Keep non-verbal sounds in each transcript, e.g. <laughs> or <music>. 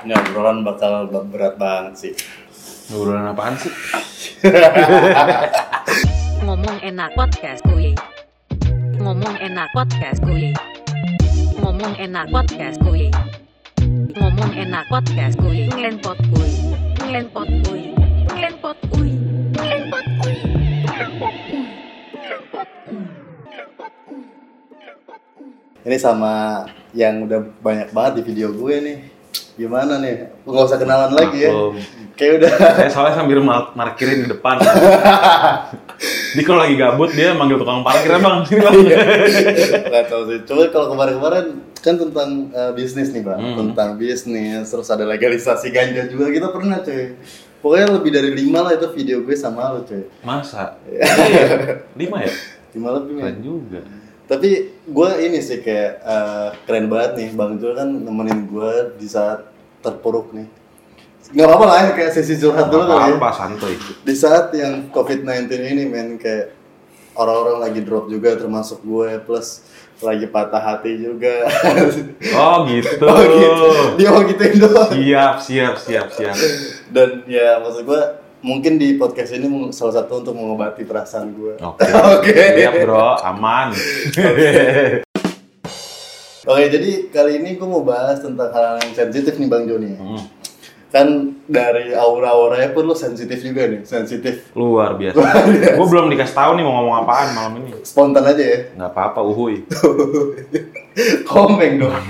Ini obrolan bakal berat banget sih. Ngobrolan apaan sih? <laughs> Ngomong enak podcast kuy. Ngomong enak podcast kuy. Ngomong enak podcast kuy. Ngomong enak podcast kuy. Ngelenpot kuy. Ngelenpot kuy. Ngelenpot kuy. Ngelenpot kuy. Ini sama yang udah banyak banget di video gue nih. Gimana nih? Nggak usah kenalan lagi ya. Maklum. Kayak udah. Saya soalnya sambil parkirin di depan. <laughs> Dia kalau lagi gabut dia manggil tukang parkir bang sini <laughs> bang. <laughs> Nggak tahu sih. Coba kalau kemarin-kemarin kan tentang eh, bisnis nih bang, Hmm. tentang bisnis, terus ada legalisasi ganja juga kita pernah cuy. Pokoknya lebih dari lima lah itu video gue sama lo cuy. Masa? Iya. Lima ya? Lima lebih. Keren juga. Tapi gue ini sih kayak eh, keren banget nih Bang Jo kan nemenin gue di saat terpuruk nih. Nggak apa-apa lah ya kayak sesi curhat dulu kali ya. Santuy? Di saat yang COVID-19 ini men kayak orang-orang lagi drop juga termasuk gue plus lagi patah hati juga. <laughs> Oh gitu. oh gitu. Dia mau gituin doang. Siap, siap, siap, siap. Dan ya maksud gue mungkin di podcast ini salah satu untuk mengobati perasaan gue. Oke. <laughs> Oke. Siap bro, aman. <laughs> Oke, jadi kali ini gue mau bahas tentang hal yang sensitif nih Bang Joni. Hmm, Kan dari aura-auranya pun lo sensitif juga nih, sensitif. Luar biasa. Gue belum dikasih tahu nih mau ngomong apaan malam ini. Spontan aja ya. Nggak apa-apa, uhuy. <laughs> Komeng dong. <laughs>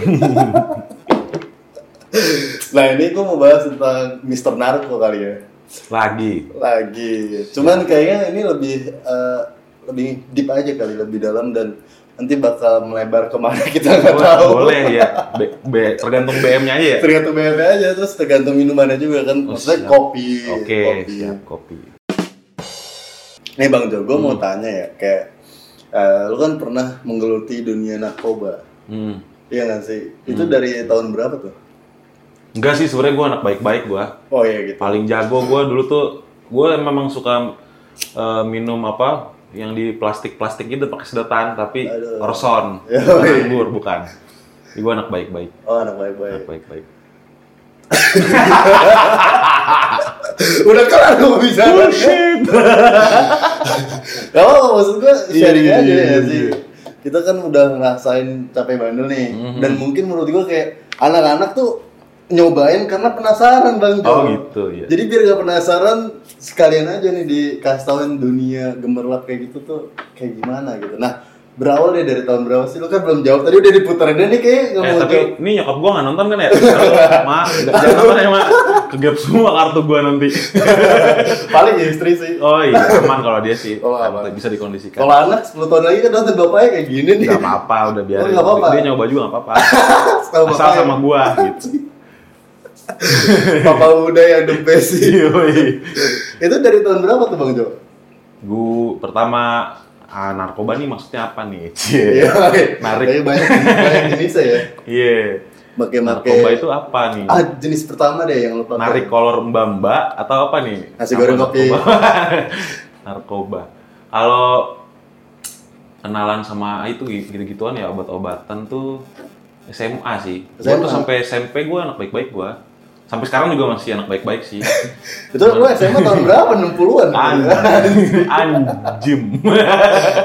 nah ini gue mau bahas tentang Mr. Narko kali ya. Lagi. Lagi. Cuman kayaknya ini lebih eh, lebih deep aja kali, lebih dalam dan nanti bakal melebar ke mana <laughs> kita nggak tahu. boleh ya. B, B- tergantung BM-nya aja ya. Tergantung BM aja, terus tergantung minumannya juga kan. Oh, Maksudnya siap. kopi. Oke, kopi. siap kopi. Nih Bang Jo, gue Hmm. mau tanya ya, kayak eh, lu kan pernah menggeluti dunia narkoba, Hmm. iya nggak sih? Itu dari tahun berapa tuh? Enggak sih, sebenarnya gue anak baik-baik gue. Oh iya gitu. Paling jago gue dulu tuh, gue memang suka eh, minum apa yang di plastik-plastik gitu pakai sedotan, tapi Aduh. Orson, bukan iya. anggur, bukan. Gue anak baik-baik, Oh anak baik-baik. anak baik-baik. <laughs> Udah kelar gue bisa. Bullshit. <laughs> Apa maksud gue sharing Iya, aja iya, ya iya, sih. iya. Kita kan udah ngerasain capek bandel nih, Mhm. dan mungkin menurut gue kayak anak-anak tuh nyobain karena penasaran bang Jo. Oh gitu ya. Jadi biar gak penasaran sekalian aja nih dikasih tauin dunia gemerlap kayak gitu tuh kayak gimana gitu. Nah berawal deh dari tahun berapa sih? Lu kan belum jawab tadi udah diputerin deh nih kayak nggak Eh mau tapi jawab. ini nyokap gua nggak nonton kan ya? <laughs> Ma, jangan nonton ya ma. Kegap semua kartu gua nanti. <laughs> Paling istri sih. Oh iya, aman kalau dia sih. Oh, aman. Bisa dikondisikan. Kalau anak 10 tahun lagi kan nonton bapaknya kayak gini nih. Gak apa-apa, udah biarin. Oh, nggak apa-apa. Dia nyoba juga gak apa-apa. <laughs> Asal sama gua gitu. <laughs> Papa udah yang the best <laughs> sih. Itu dari tahun berapa tuh Bang Jo? Gua pertama ah, narkoba nih maksudnya apa nih? <laughs> Iya, Cie. Narik. Tapi banyak banyak jenisnya ya. Iya. Make-make. Narkoba itu apa nih? Ah, jenis pertama deh yang lu pakai. Narik kolor mbak atau apa nih? Nasi goreng kopi. narkoba? narkoba. Kalau kenalan sama itu gitu-gituan ya obat-obatan tuh SMA sih. SMA? tuh sampai SMP gua anak baik-baik gua. Sampai sekarang juga masih anak baik-baik sih. <laughs> Itu lu SMA tahun <laughs> berapa? 60-an. Anjim. Anjim.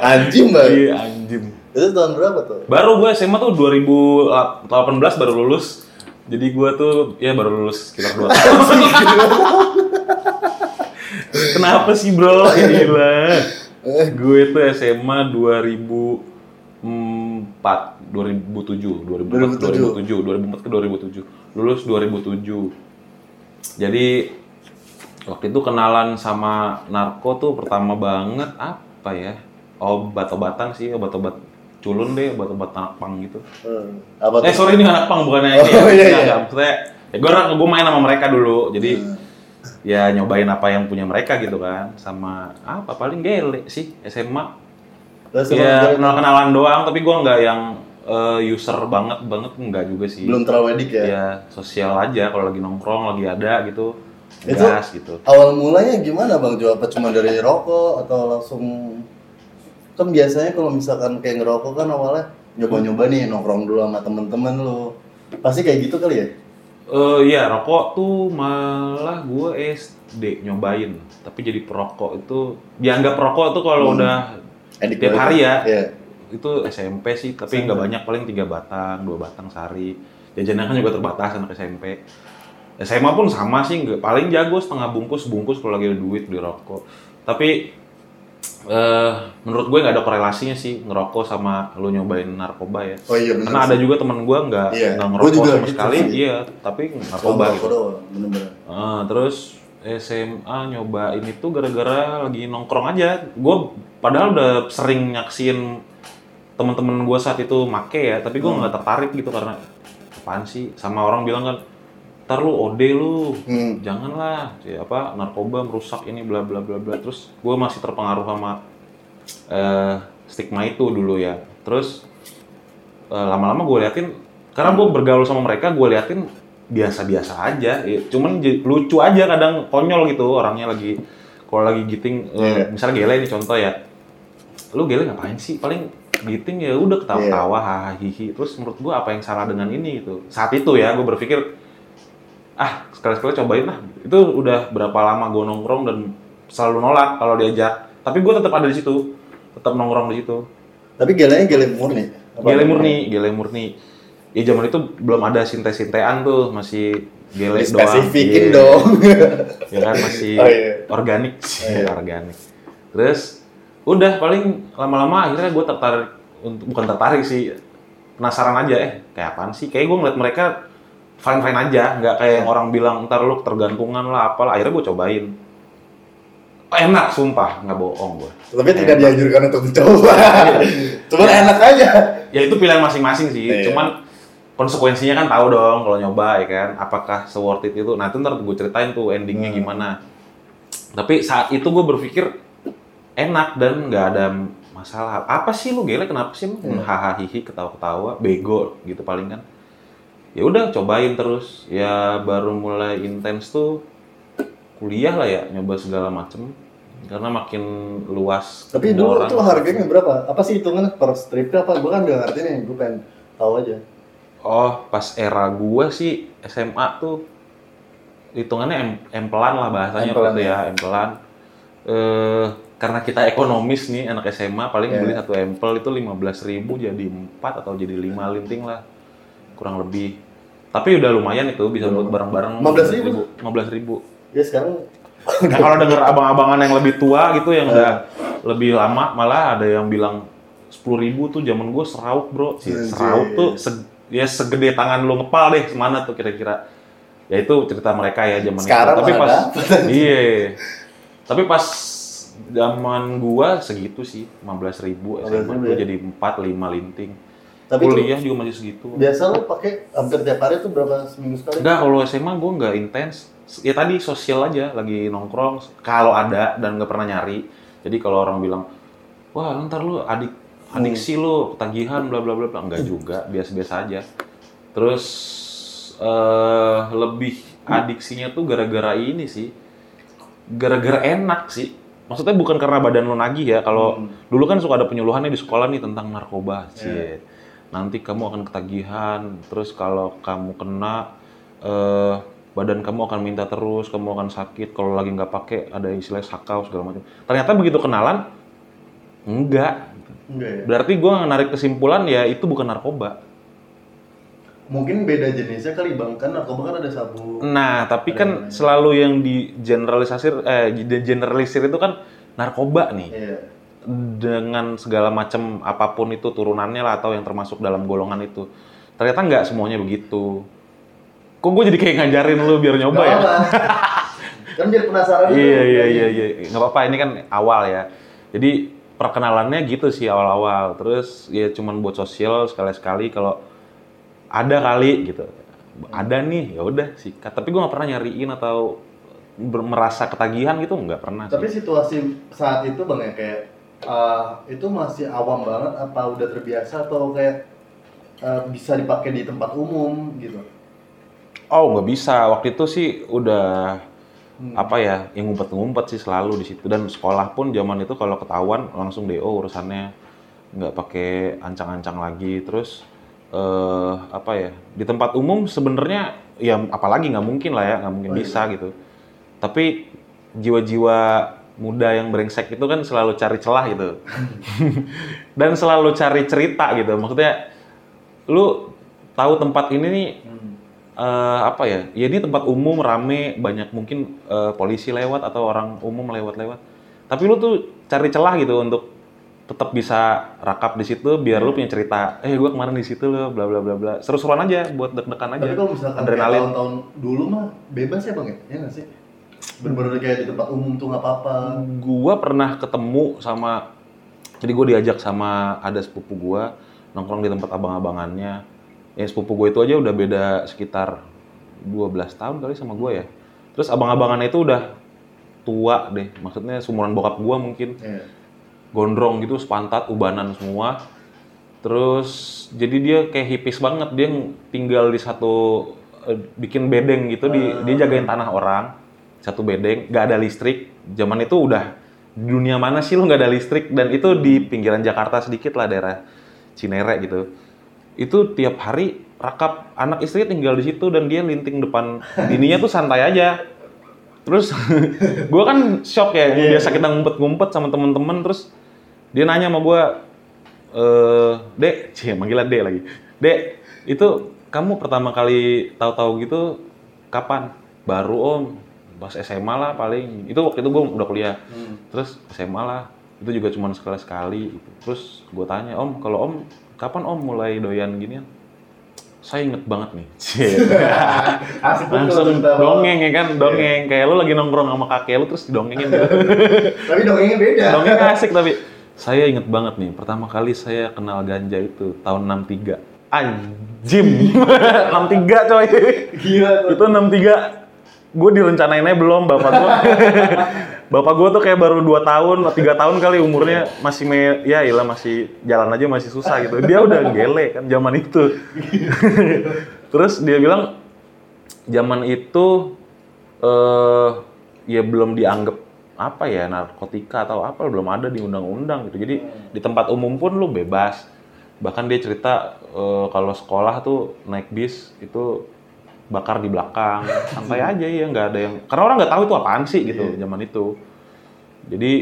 Anjing, Bang. Iya, anjim. Itu tahun berapa tuh? Baru gue SMA tuh 2018 baru lulus. Jadi gue tuh ya baru lulus sekitar 2 tahun. <laughs> Kenapa sih bro? Gila. Gue tuh SMA 2004, 2007, 2004, 2007, 2004 ke 2007. Lulus 2007. Jadi waktu itu kenalan sama narko tuh pertama banget apa ya? Obat-obatan sih, obat-obat culun deh, obat-obat anak pang gitu. Hmm. Apa Eh sorry ini anak pang bukannya ini. Oh, ya. iya, Nggak, iya. nggak. Maksudnya ya gue gue main sama mereka dulu. Jadi ya nyobain apa yang punya mereka gitu kan. Sama apa paling gele sih SMA. Terus Ya kenal kenalan doang. Tapi gue nggak yang eh, user banget banget nggak juga sih. belum terlalu edik ya? Ya sosial aja kalau lagi nongkrong lagi ada gitu. Itu- Gas gitu. Awal mulanya gimana Bang Jo? Apa cuma dari rokok atau langsung kan biasanya kalau misalkan kayak ngerokok kan awalnya nyoba-nyoba nih nongkrong dulu sama temen-temen lu. Pasti kayak gitu kali ya? Eh iya, rokok tuh malah gue SD nyobain, tapi jadi perokok itu dianggap perokok tuh kalau Hmm. udah Edik tiap hari ya. Iya. Itu SMP sih, tapi nggak banyak paling tiga batang, dua batang sehari. Jajannya kan juga terbatas anak SMP. SMA pun sama sih, nggak paling jago setengah bungkus bungkus kalau lagi ada duit beli rokok. Tapi eh menurut gue nggak ada korelasinya sih ngerokok sama lu nyobain narkoba ya. Oh iya benar. Karena ada juga temen gue nggak Iya, nggak ngerokok sama gitu sekali, sih. iya, tapi narkoba gitu. Ah, terus SMA nyobain itu gara-gara lagi nongkrong aja. Gue padahal udah sering nyaksin teman-teman gue saat itu make ya, tapi gue Hmm. nggak tertarik gitu karena apaan sih? Sama orang bilang kan, ntar lu OD lu, Hmm. janganlah, ya apa narkoba merusak ini bla bla bla bla. Terus gue masih terpengaruh sama eh, stigma itu dulu ya. Terus eh, lama-lama gue liatin, karena gue bergaul sama mereka, gue liatin biasa-biasa aja. Ya, cuman lucu aja kadang konyol gitu orangnya lagi kalau lagi giting, Iya. misalnya gele nih contoh ya, lu gele ngapain sih? Paling giting ya udah ketawa-ketawa, hahaha, hihi. Terus menurut gue apa yang salah dengan ini gitu? Saat itu ya gue berpikir ah sekali-sekali cobain lah. Itu udah berapa lama gue nongkrong dan selalu nolak kalau diajak. Tapi gue tetap ada di situ, tetap nongkrong di situ. Tapi gelenya gele murni. Gele murni, gele murni. Ya zaman itu belum ada sinte-sintean tuh, masih gele doang. Spesifikin Iya. dong. Ya kan masih <laughs> Oh, iya. organik, iya. organik. Terus udah paling lama-lama akhirnya gue tertarik untuk bukan tertarik sih penasaran aja eh kayak apaan sih? Kayak gue ngeliat mereka fine fine aja nggak kayak yang orang bilang ntar lu tergantungan lah apalah. Akhirnya gue cobain. Oh, enak sumpah nggak bohong gue Tapi tidak dianjurkan untuk mencoba. Cuman enak aja. ya itu pilihan masing-masing sih. Iya. cuman konsekuensinya kan tahu dong kalau nyoba ya kan? Apakah se worth it itu? Nah itu ntar gue ceritain tuh endingnya Hmm. gimana. Tapi saat itu gue berpikir enak dan nggak ada masalah apa sih lu gele kenapa sih lu Hmm. hahaha hihi ketawa-ketawa bego gitu paling kan ya udah cobain terus ya baru mulai intens tuh kuliah lah ya nyoba segala macem karena makin luas Tapi dulu orang. tuh harganya berapa? Apa sih hitungannya per stripnya apa? Gue kan gak ngerti nih, gue pengen tahu aja. Oh, pas era gua sih SMA tuh hitungannya em empelan lah bahasanya Empelan, waktu ya, empelan. Eh karena kita ekonomis nih anak SMA paling Iya. beli satu empel itu 15.000 jadi 4 atau jadi 5 linting lah. Kurang lebih. Tapi udah lumayan itu bisa buat bareng-bareng 15.000? 15.000. Ya sekarang Nah, kalau denger <laughs> abang-abangan yang lebih tua gitu yang udah lebih lama malah ada yang bilang 10.000 tuh zaman gue serauk bro serauk tuh se- ya segede tangan lu ngepal deh semana tuh kira-kira ya itu cerita mereka ya zaman Sekarang itu tapi pas <laughs> iya tapi pas zaman gua segitu sih 15.000 ribu SMA 15.000 gua ya? jadi 4 5 linting tapi kuliah juga masih segitu biasa lo pakai hampir tiap hari tuh berapa seminggu sekali? Enggak, kalau SMA gue nggak intens. Ya tadi sosial aja, lagi nongkrong. Kalau ada dan nggak pernah nyari. Jadi kalau orang bilang, wah ntar lu adik adiksi lu ketagihan bla bla bla enggak juga, biasa-biasa aja. Terus eh lebih adiksinya tuh gara-gara ini sih. Gara-gara enak sih. Maksudnya bukan karena badan lu nagih ya. Kalau Hmm. dulu kan suka ada penyuluhannya di sekolah nih tentang narkoba sih. Iya. Nanti kamu akan ketagihan. Terus kalau kamu kena eh badan kamu akan minta terus, kamu akan sakit. Kalau lagi nggak pakai ada istilah sakau segala macam. Ternyata begitu kenalan enggak. Enggak ya? Berarti gua narik kesimpulan ya itu bukan narkoba. Mungkin beda jenisnya kali bang, kan narkoba kan ada sabu. Nah, tapi kan namanya. selalu yang di generalisir eh di generalisir itu kan narkoba nih. Iya. dengan segala macam apa pun itu turunannya lah atau yang termasuk dalam golongan itu ternyata nggak semuanya begitu kok gue jadi kayak ngajarin lu biar nyoba Nggak ya apa. <laughs> kan jadi penasaran. iya iya iya iya nggak apa-apa ini kan awal ya jadi perkenalannya gitu sih awal-awal terus ya cuman buat sosial sekali-sekali kalau ada kali gitu ada nih ya udah sikat tapi gue nggak pernah nyariin atau merasa ketagihan gitu nggak pernah Tapi sih. situasi saat itu bang ya kayak eh, itu masih awam banget apa udah terbiasa atau kayak eh, bisa dipakai di tempat umum gitu. Oh nggak bisa. Waktu itu sih udah Hmm. apa ya, yang ngumpet-ngumpet sih selalu di situ dan sekolah pun zaman itu kalau ketahuan langsung DO urusannya nggak pakai ancang-ancang lagi. Terus eh apa ya di tempat umum sebenarnya ya apalagi nggak mungkin lah ya nggak mungkin Oh, iya. bisa gitu tapi jiwa-jiwa muda yang brengsek itu kan selalu cari celah gitu <laughs> dan selalu cari cerita gitu maksudnya lu tahu tempat ini nih Hmm. eh, apa ya ya ini tempat umum rame banyak mungkin eh, polisi lewat atau orang umum lewat-lewat tapi lu tuh cari celah gitu untuk tetap bisa rakap di situ biar lu punya cerita eh gua kemarin di situ lo bla bla bla bla seru-seruan aja buat deg-degan aja Tapi kalau misalkan adrenalin tahun-tahun dulu mah bebas ya bang ya? Ya nggak sih? Bener-bener kayak di tempat umum tuh nggak apa-apa. gua pernah ketemu sama jadi gue diajak sama ada sepupu gua nongkrong di tempat abang-abangannya ya sepupu gue itu aja udah beda sekitar 12 tahun kali sama gue ya terus abang-abangannya itu udah tua deh maksudnya sumuran bokap gua mungkin Iya. Gondrong gitu sepantat ubanan semua. Terus jadi dia kayak hipis banget. Dia tinggal di satu eh, bikin bedeng gitu. Di dia jagain tanah orang satu bedeng. Nggak ada listrik. Zaman itu udah dunia mana sih lu nggak ada listrik? Dan itu di pinggiran Jakarta sedikit lah daerah Cinere gitu. Itu tiap hari rakap anak istri tinggal di situ dan dia linting depan <laughs> bininya tuh santai aja. Terus <laughs> gue kan shock ya biasa kita ngumpet-ngumpet sama temen-temen terus dia nanya sama gue eh dek <laughs> cie manggilnya dek lagi. Dek itu kamu pertama kali tahu-tahu gitu kapan? Baru om. Pas SMA lah paling. Itu waktu itu gue udah kuliah. Hmm. terus SMA lah. Itu juga cuma sekali sekali gitu. terus gue tanya om kalau om kapan om mulai doyan ginian? Saya inget banget nih. <laughs> <laughs> Langsung dongeng ya kan? Dongeng. Kayak lu lagi nongkrong sama kakek lu terus didongengin gitu. Tapi dongengnya beda. dongeng asik tapi saya inget banget nih pertama kali saya kenal ganja itu tahun 63 anjim. <laughs> 63 coy. Gila itu 63 gue direncanainnya belum bapak gue <laughs> bapak gue tuh kayak baru 2 tahun atau 3 tahun kali umurnya. Masih me, ya ilah masih jalan aja masih susah gitu. Dia udah gele kan zaman itu. <laughs> Terus dia bilang zaman itu eh ya belum dianggap apa ya narkotika atau apa belum ada di undang-undang gitu. Jadi di tempat umum pun lu bebas. Bahkan dia cerita eh, kalau sekolah tuh naik bis itu bakar di belakang. Santai aja ya nggak ada yang karena orang nggak tahu itu apaan sih gitu zaman itu. Jadi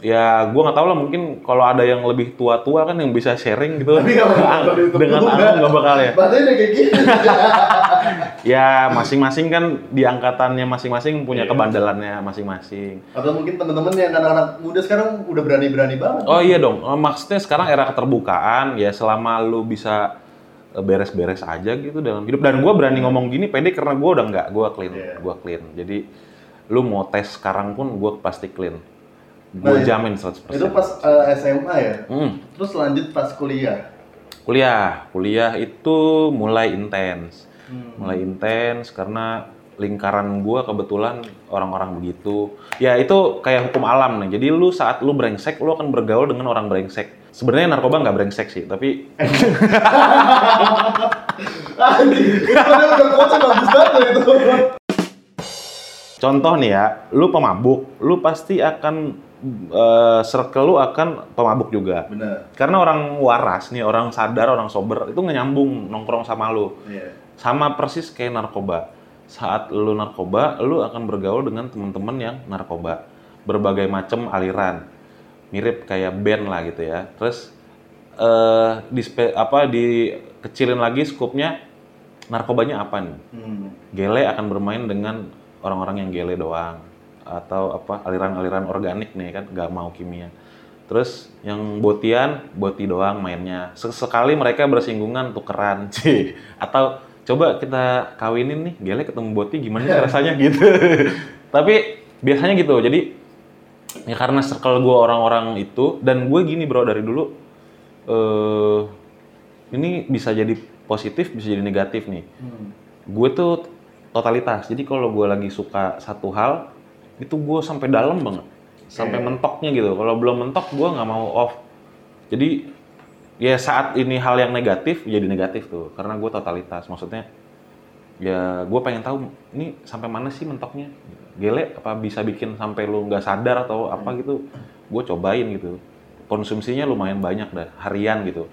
ya gua nggak tahu lah mungkin kalau ada yang lebih tua-tua kan yang bisa sharing gitu. Tapi bakal ditutup dengan aku nggak bakal ya. Kayak gini. <laughs> ya masing-masing kan di angkatannya masing-masing punya Iya. kebandelannya masing-masing Atau mungkin teman-teman yang anak-anak muda sekarang udah berani-berani banget. Oh iya dong, Eh, maksudnya sekarang era keterbukaan ya selama lu bisa eh, beres-beres aja gitu dalam hidup dan gue berani ngomong gini pede karena gue udah nggak gue clean, Iya. gue clean. Jadi lu mau tes sekarang pun gue pasti clean. Gue Nah, jamin 100%. Itu pas eh, SMA ya. Hmm. Terus lanjut pas kuliah. Kuliah, kuliah itu mulai intens, Hmm. mulai intens karena lingkaran gua kebetulan orang-orang begitu. Ya itu kayak hukum alam nih. Jadi lu saat lu brengsek, lu akan bergaul dengan orang brengsek. Sebenarnya narkoba nggak brengsek sih, tapi <laughs> contoh nih ya, lu pemabuk, lu pasti akan eh, circle lu akan pemabuk juga. Benar. Karena orang waras nih, orang sadar, orang sober itu nggak nyambung nongkrong sama lu. Iya. Sama persis kayak narkoba. Saat lu narkoba, lu akan bergaul dengan teman-teman yang narkoba. Berbagai macam aliran. Mirip kayak band lah gitu ya. Terus eh di apa dikecilin lagi skupnya narkobanya apa nih? Hmm. Gele akan bermain dengan orang-orang yang gele doang atau apa aliran-aliran organik nih kan nggak mau kimia. Terus yang botian, boti doang mainnya. Sesekali mereka bersinggungan tukeran, <laughs> Ci. Atau coba kita kawinin nih, gele ketemu boti gimana sih <laughs> rasanya gitu. Tapi biasanya gitu. Jadi ya karena circle gue orang-orang itu dan gue gini bro dari dulu eh ini bisa jadi positif, bisa jadi negatif nih Hmm. gue tuh totalitas. Jadi kalau gue lagi suka satu hal, itu gue sampai dalam banget, sampai mentoknya gitu. Kalau belum mentok, gue nggak mau off. Jadi ya saat ini hal yang negatif jadi negatif tuh, karena gue totalitas. Maksudnya ya gue pengen tahu ini sampai mana sih mentoknya. Gele apa bisa bikin sampai lu nggak sadar atau apa gitu? Gue cobain gitu. Konsumsinya lumayan banyak dah, harian gitu.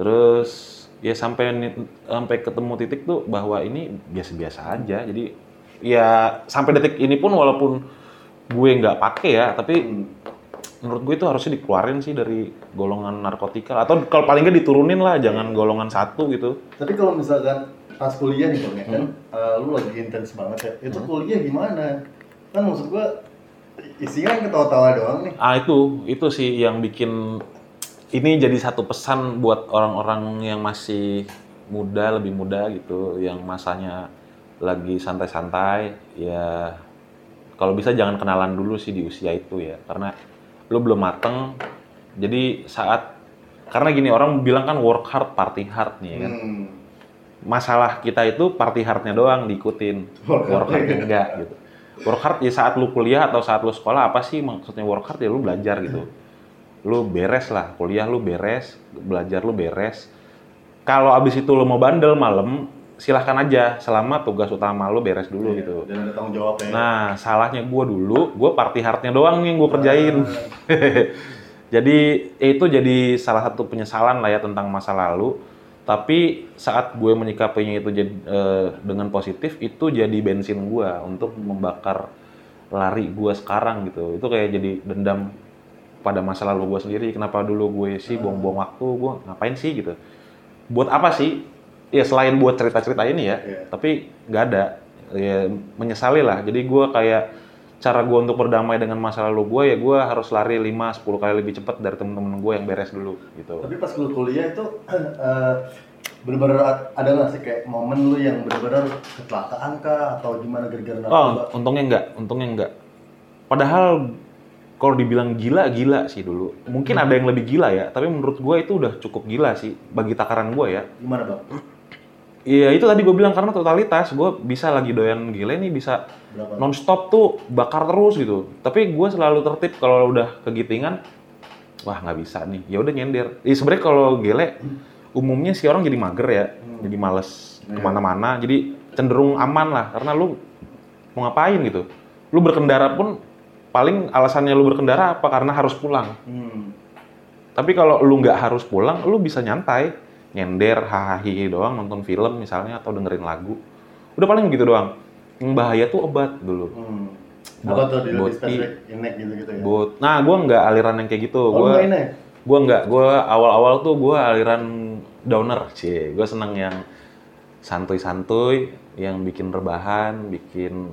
Terus ya sampai sampai ketemu titik tuh bahwa ini biasa-biasa aja jadi ya sampai detik ini pun walaupun gue nggak pakai ya tapi Hmm. Menurut gue itu harusnya dikeluarin sih dari golongan narkotika. Atau kalau paling nggak diturunin lah jangan golongan satu gitu. Tapi kalau misalkan pas kuliah nih Bang, ya kan, Hmm. eh, lu lagi intens banget ya, itu kuliah gimana? Kan maksud gua isinya kan ketawa-tawa doang nih. ah itu itu sih yang bikin ini jadi satu pesan buat orang-orang yang masih muda lebih muda gitu yang masanya lagi santai-santai. Ya kalau bisa jangan kenalan dulu sih di usia itu ya. Karena lu belum mateng. Jadi saat karena gini orang bilang kan work hard party hard nih ya kan? Hmm. masalah kita itu party hardnya doang diikutin. Work work hard hard enggak gitu. Work hard ya saat lu kuliah atau saat lu sekolah apa sih maksudnya work hard? Ya lu belajar gitu. Lu beres lah kuliah lu beres belajar lu beres. Kalau abis itu lu mau bandel malam silahkan aja selama tugas utama lu beres dulu Iya, gitu Dan ada tanggung jawabnya. nah salahnya gua dulu gua party hardnya doang nih yang gua kerjain <laughs> jadi ya itu jadi salah satu penyesalan lah ya tentang masa lalu. Tapi saat gue menyikapinya itu jadi, eh, dengan positif, itu jadi bensin gue untuk membakar lari gue sekarang gitu. Itu kayak jadi dendam pada masa lalu gue sendiri. Kenapa dulu gue sih buang-buang waktu, gue ngapain sih gitu. Buat apa sih? Ya selain buat cerita-cerita ini ya, Iya. tapi nggak ada. Ya menyesali lah. Jadi gue kayak cara gue untuk berdamai dengan masa lalu gue ya gue harus lari 5-10 kali lebih cepat dari temen-temen gue yang beres dulu gitu. Tapi pas lu kuliah itu <clears throat> eh, bener-bener ad- ada nggak sih kayak momen lu yang bener-bener kecelakaan kah atau gimana gara-gara narkoba? Oh, untungnya enggak, untungnya enggak. Padahal kalau dibilang gila, gila sih dulu. Mungkin ada yang lebih gila ya, tapi menurut gue itu udah cukup gila sih bagi takaran gue ya. Gimana bang? Iya itu tadi gue bilang karena totalitas gue bisa lagi doyan gile nih bisa Berapa? nonstop tuh bakar terus gitu. Tapi gue selalu tertib kalau udah kegitingan, wah nggak bisa nih. Ya udah nyender. Ya sebenarnya kalau gele umumnya sih orang jadi mager ya, Hmm. jadi males Iya. ke mana-mana. Jadi cenderung aman lah karena lu mau ngapain gitu. Lu berkendara pun paling alasannya lu berkendara apa karena harus pulang. Hmm. Tapi kalau lu nggak harus pulang, lu bisa nyantai, nyender, hahaha doang, nonton film misalnya atau dengerin lagu. Udah paling gitu doang. Yang bahaya tuh obat dulu. Hmm. Apa tuh spesifik inek gitu-gitu ya? Buat, nah gue nggak aliran yang kayak gitu. Oh, Gue gue nggak. Gue awal-awal tuh gue aliran downer, cie. Gue seneng yang santuy-santuy, yang bikin rebahan, bikin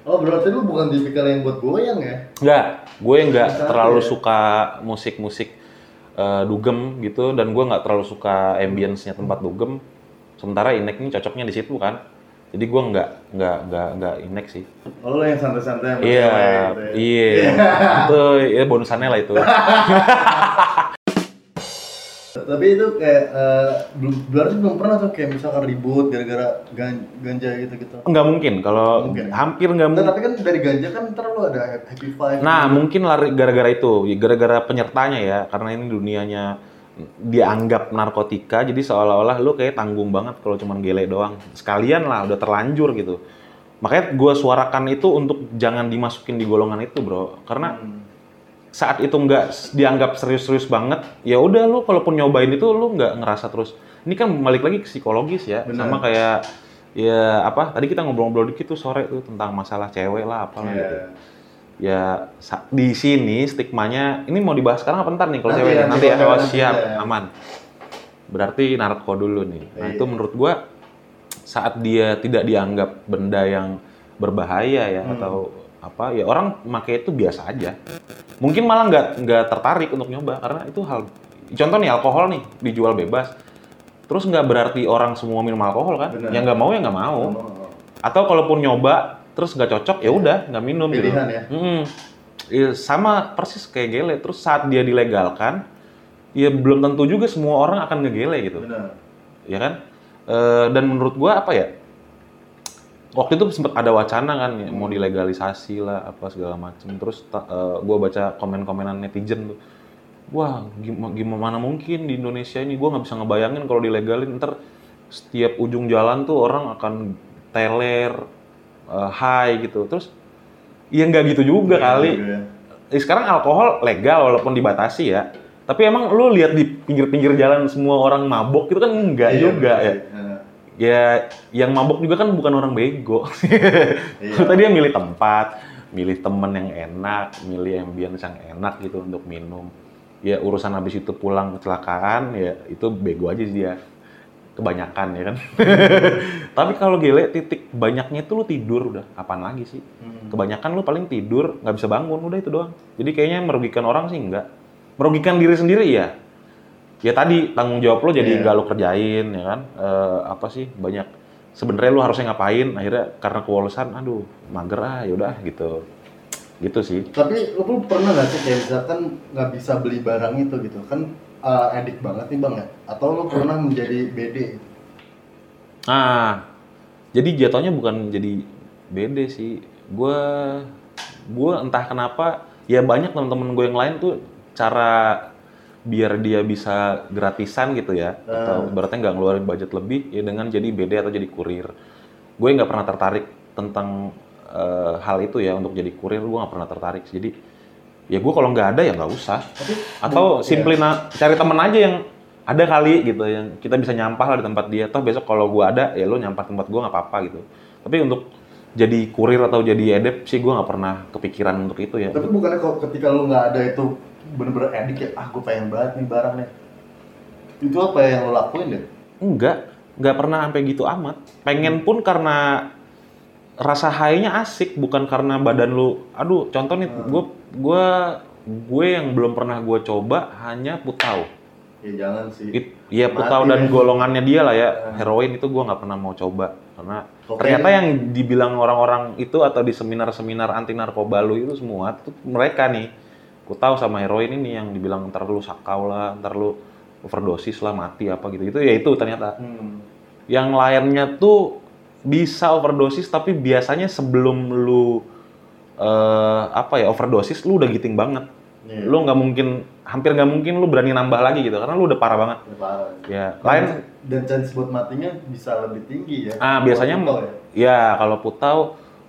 Oh berarti lu bukan tipikal yang buat goyang ya? Enggak, gue nggak terlalu ya. suka musik-musik eh, dugem gitu dan gue nggak terlalu suka ambience-nya tempat dugem. Sementara Inek ini cocoknya di situ kan. Jadi gue nggak nggak nggak nggak Inek sih. Oh lu yang santai-santai Iya, ya? iya. <laughs> Itu ya bonusannya lah itu. <laughs> Tapi itu kayak eh, belum berarti belum pernah tuh kayak misalkan ribut gara-gara gan- ganja gitu-gitu. Nggak mungkin kalau Mungkin ya? hampir nggak mungkin. tapi kan dari ganja kan ntar lu ada happy five. Nah, gitu. mungkin lari gara-gara itu, gara-gara penyertanya ya, karena ini dunianya dianggap narkotika, jadi seolah-olah lu kayak tanggung banget kalau cuman gele doang. Sekalian lah, udah terlanjur gitu. Makanya gua suarakan itu untuk jangan dimasukin di golongan itu, bro. Karena Hmm. Saat itu nggak dianggap serius-serius banget, ya udah lu kalaupun nyobain itu lu nggak ngerasa terus. Ini kan balik lagi ke psikologis ya, Benar. sama kayak ya apa? Tadi kita ngobrol-ngobrol dikit tuh sore tuh tentang masalah cewek lah apalah Iya. gitu ya di sini stigmanya ini mau dibahas sekarang apa ntar nih kalau Nanti, cewek nanti, nanti ya kalau oh, nanti, siap ya. aman berarti narko dulu nih nah Iya. itu menurut gua saat dia tidak dianggap benda yang berbahaya ya Hmm. atau apa ya orang pakai itu biasa aja mungkin malah nggak nggak tertarik untuk nyoba karena itu hal contoh nih alkohol nih dijual bebas terus nggak berarti orang semua minum alkohol kan Benar. yang nggak mau ya nggak mau atau kalaupun nyoba terus nggak cocok ya udah nggak minum gitu. Pilihan ya? Mm-mm. Iya, sama persis kayak gele. Terus saat dia dilegalkan, ya belum tentu juga semua orang akan ngegele gitu, Benar. ya kan? Eh, dan menurut gua apa ya? Waktu itu sempat ada wacana kan ya, mau dilegalisasi lah apa segala macam. Terus ta- eh, gua baca komen-komenan netizen tuh. Wah, gimana, gimana mungkin di Indonesia ini gua nggak bisa ngebayangin kalau dilegalin ntar setiap ujung jalan tuh orang akan teler, eh, high gitu. Terus ya nggak gitu juga kali. Juga ya. Eh, sekarang alkohol legal walaupun dibatasi ya. Tapi emang lu lihat di pinggir-pinggir jalan semua orang mabok itu kan enggak Iya, juga bener ya. Ya yang mabok juga kan bukan orang bego. Iya. <laughs> Tadi dia milih tempat, milih temen yang enak, milih ambience yang enak gitu untuk minum. Ya urusan habis itu pulang kecelakaan ya itu bego aja sih dia. Kebanyakan ya kan. <laughs> Tapi kalau gele titik banyaknya itu lu tidur udah. Apaan lagi sih? Hmm. Kebanyakan lu paling tidur, nggak bisa bangun, udah itu doang. Jadi kayaknya merugikan orang sih enggak. Merugikan diri sendiri ya. Ya tadi tanggung jawab lo jadi Iya. nggak lo kerjain ya kan. Eh, apa sih banyak sebenarnya lu harusnya ngapain akhirnya karena kewalasan aduh mager ah yaudah gitu. Gitu sih. Tapi lu pernah nggak sih kayak misalkan nggak bisa beli barang itu gitu kan uh, edik banget nih bang ya? Atau lu pernah menjadi BD? Nah, jadi jatuhnya bukan jadi BD sih. Gue gue entah kenapa ya banyak teman-teman gue yang lain tuh cara biar dia bisa gratisan gitu ya atau berarti nggak ngeluarin budget lebih ya dengan jadi BD atau jadi kurir. Gue nggak pernah tertarik tentang eh, hal itu ya untuk jadi kurir gue nggak pernah tertarik. Jadi ya gue kalau nggak ada ya nggak usah. Tapi Atau bu- simply cari temen aja yang ada kali gitu yang kita bisa nyampah lah di tempat dia. Toh besok kalau gua ada ya lo nyampah tempat gua nggak apa-apa gitu. Tapi untuk jadi kurir atau jadi edep sih gua nggak pernah kepikiran untuk itu ya. Tapi bukannya kalau ketika lu nggak ada itu bener-bener edik ya, ah gue pengen banget nih barang nih. Itu apa yang lo lakuin deh? Enggak, nggak pernah sampai gitu amat. Pengen pun karena rasa high-nya asik, bukan karena badan lu. Aduh, contoh nih, gue gue gue yang belum pernah gue coba hanya putau. Ya jangan sih. It, ya Mati putau dan golongannya dia lah ya. Hmm. Heroin itu gua nggak pernah mau coba karena Kokain. ternyata yang dibilang orang-orang itu atau di seminar-seminar anti narkoba lu itu semua tuh mereka nih. Putau sama heroin ini yang dibilang ntar lu sakau lah, ntar lu overdosis lah, mati apa gitu. Itu ya itu ternyata. Hmm. Yang lainnya tuh bisa overdosis tapi biasanya sebelum lu eh apa ya overdosis lu udah giting banget. Iya. Lu nggak mungkin hampir nggak mungkin lu berani nambah lagi gitu karena lu udah parah banget. Ya, parah. Ya, lain dan chance buat matinya bisa lebih tinggi ya. ah biasanya Kalau ya. ya kalau putau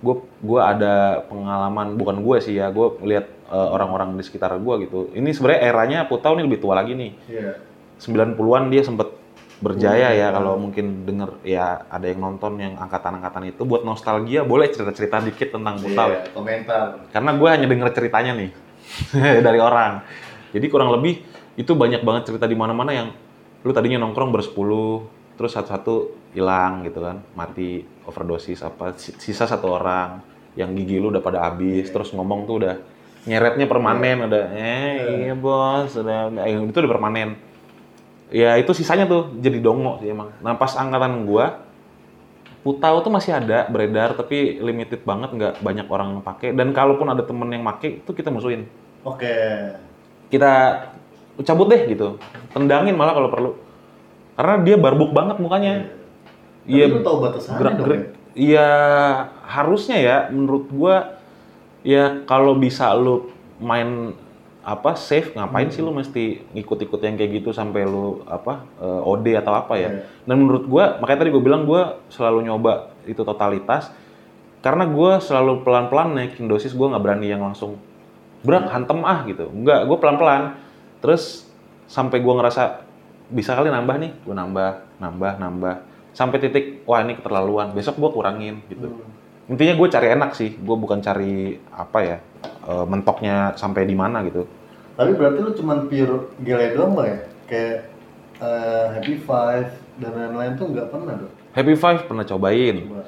gue gua ada pengalaman bukan gue sih ya gue lihat eh, orang-orang di sekitar gue gitu ini sebenarnya eranya putau nih lebih tua lagi nih Iya. 90-an dia sempet berjaya Oh, ya iya. kalau mungkin denger ya ada yang nonton yang angkatan-angkatan itu buat nostalgia boleh cerita-cerita dikit tentang putau ya Iya, komentar. karena gue hanya denger ceritanya nih <laughs> dari orang. Jadi kurang lebih itu banyak banget cerita di mana-mana yang lu tadinya nongkrong bersepuluh, terus satu-satu hilang gitu kan, mati overdosis apa, si- sisa satu orang yang gigi lu udah pada habis, terus ngomong tuh udah nyeretnya permanen, udah eh iya bos, udah eh, itu udah permanen. Ya itu sisanya tuh jadi dongo sih emang. Nah pas angkatan gua Putau tuh masih ada beredar tapi limited banget nggak banyak orang yang pakai dan kalaupun ada temen yang pakai itu kita musuhin Oke. kita cabut deh gitu tendangin malah kalau perlu karena dia barbuk banget mukanya Iya. Iya, tahu batasannya gerak gerik ya? iya harusnya ya menurut gua ya kalau bisa lu main apa safe ngapain Hmm. sih lu mesti ngikut-ikut yang kayak gitu sampai lu apa eh, OD atau apa ya? Iya. dan menurut gua makanya tadi gue bilang gua selalu nyoba itu totalitas. Karena gua selalu pelan-pelan naikin dosis gua nggak berani yang langsung berak hantem ah gitu. Enggak gue pelan-pelan. Terus sampai gua ngerasa bisa kali nambah nih? Gue nambah nambah nambah. Sampai titik wah ini keterlaluan. Besok gua kurangin gitu. Hmm. Intinya gue cari enak sih gue bukan cari apa ya eh, mentoknya sampai di mana gitu Tapi berarti lu cuman pure gele doang ya? Kayak eh, Happy Five dan lain-lain tuh nggak pernah dong? Happy Five pernah cobain Coba.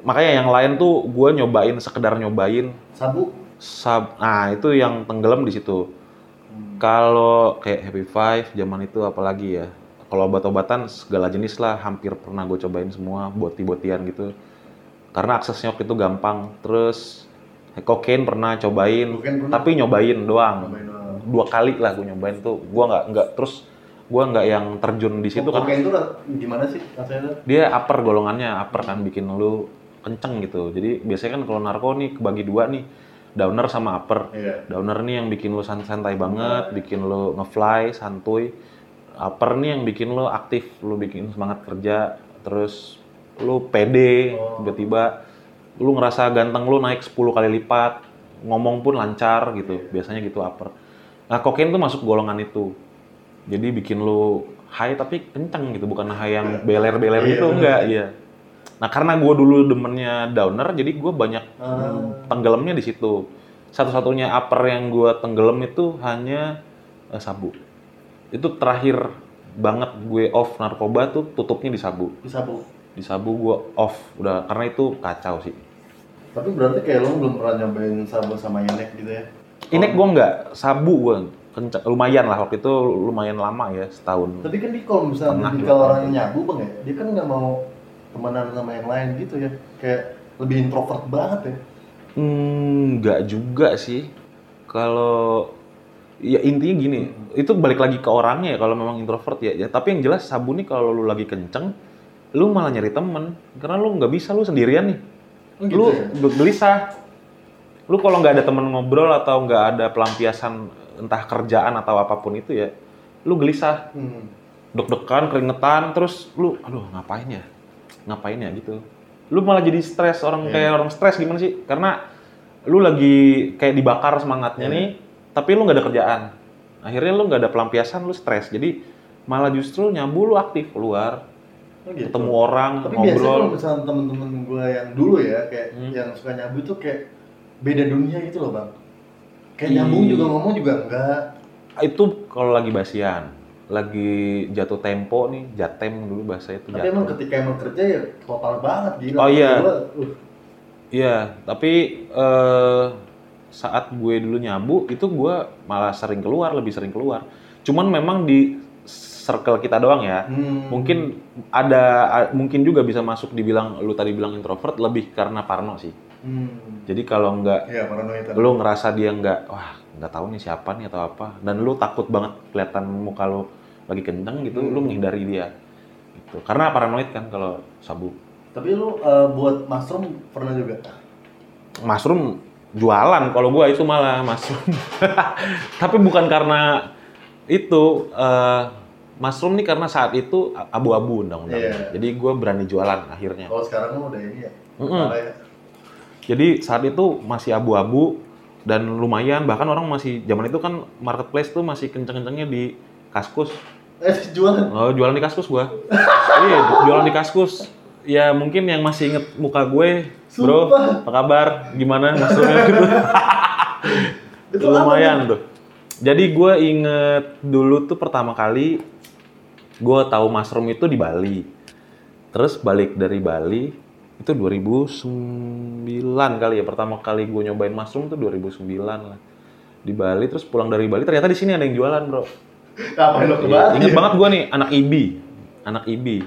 makanya yang lain tuh gue nyobain sekedar nyobain Sabu? sab nah itu yang tenggelam di situ Hmm. kalau kayak Happy Five zaman itu apalagi ya kalau obat-obatan segala jenis lah hampir pernah gue cobain semua boti-botian gitu karena aksesnya waktu itu gampang. Terus kokain pernah cobain. Kokain pernah? tapi nyobain doang. Cobain doang. dua kali lah gue nyobain tuh. Gue nggak nggak terus gue nggak yang terjun di situ kan Kokain ra- gimana sih rasanya dia upper golongannya upper kan bikin lu kenceng gitu. Jadi biasanya kan kalau narko nih kebagi dua nih. Downer sama upper. Iya. downer nih yang bikin lu san- santai banget bikin lu ngefly santuy. Upper nih yang bikin lu aktif lu bikin semangat kerja. Terus lu pede Oh. tiba-tiba lu ngerasa ganteng lu naik 10 kali lipat ngomong pun lancar gitu biasanya gitu upper nah kokain tuh masuk golongan itu Jadi bikin lu high tapi kenceng gitu, bukan high yang beler-beler Iya, gitu enggak, iya. Nah, karena gue dulu demennya downer, jadi gue banyak mm, tenggelamnya di situ. Satu-satunya upper yang gue tenggelam itu hanya eh, sabu. Itu terakhir banget gue off narkoba tuh tutupnya di sabu. Bisa bu. Di sabu gue off, udah karena itu kacau sih. Tapi berarti kayak lo belum pernah nyobain sabu sama Inek gitu ya? Inek gue nggak, sabu gue kenceng, lumayan lah waktu itu lumayan lama ya setahun. Tapi kan dia kalau misalnya Pernah, tipikal dua orang yang nyabu bang ya, dia kan nggak mau temenan sama yang lain gitu ya, kayak lebih introvert banget ya. Hmm, nggak juga sih. Kalau ya intinya gini, itu balik lagi ke orangnya ya. Kalau memang introvert ya, ya. Tapi yang jelas sabu nih kalau lu lagi kenceng, lu malah nyari temen. Karena lu nggak bisa lu sendirian nih. Oh, gitu lu ya? gelisah. Lu kalau nggak ada temen ngobrol atau nggak ada pelampiasan entah kerjaan atau apa pun itu ya, lu gelisah. Hmm. deg-degan, keringetan, terus lu, aduh ngapain ya? Ngapain ya gitu. Lu malah jadi stres, orang Iya. kayak orang stres gimana sih? Karena lu lagi kayak dibakar semangatnya Iya. nih, tapi lu nggak ada kerjaan. Akhirnya lu nggak ada pelampiasan, lu stres. Jadi malah justru nyabu lu aktif keluar, Oh, gitu. ketemu orang, Tapi biasanya ngobrol. kalau misalnya temen-temen gue yang dulu ya, kayak Hmm. yang suka nyabu tuh kayak beda dunia gitu loh bang. Kayak Iya. nyambung juga ngomong juga enggak. Itu kalau lagi basian, lagi jatuh tempo nih, jatem dulu bahasa itu Tapi emang jatem. ketika emang kerja ya total banget gila. Oh, iya. Uh, Iya, tapi eh, saat gue dulu nyabu itu gue malah sering keluar, lebih sering keluar. Cuman memang di circle kita doang ya. hmm. Mungkin ada mungkin juga bisa masuk dibilang lu tadi bilang introvert lebih karena parno sih. Hmm. Jadi kalau nggak tadi. lu ngerasa dia nggak wah nggak tahu nih siapa nih atau apa dan lu takut banget kelihatan muka lu lagi kenceng gitu, lu Hmm. menghindari dia. Gitu. Karena paranoid kan kalau sabu. Tapi lu eh, buat mushroom pernah juga? mushroom jualan kalau gua itu malah mushroom <laughs> tapi bukan karena itu eh, mushroom nih karena saat itu abu-abu undang-undang Iya. jadi gua berani jualan akhirnya Kalau sekarang lu udah ini ya. Parah ya. jadi saat itu masih abu-abu dan lumayan bahkan orang masih zaman itu kan marketplace tuh masih kenceng-kencengnya di kaskus Eh jualan. oh jualan di kaskus gua <laughs> iya jualan di kaskus ya mungkin yang masih inget muka gue bro Sumpah. apa kabar gimana mushroomnya <laughs> gitu lumayan tuh. Jadi gue inget dulu tuh pertama kali gue tahu mushroom itu di Bali. Terus balik dari Bali itu 2009 kali ya. Pertama kali gue nyobain mushroom tuh 2009 lah. Di Bali terus pulang dari Bali ternyata di sini ada yang jualan bro. Ngapain lo ke Iya, Bali? inget banget gue nih anak Ibi anak Ibi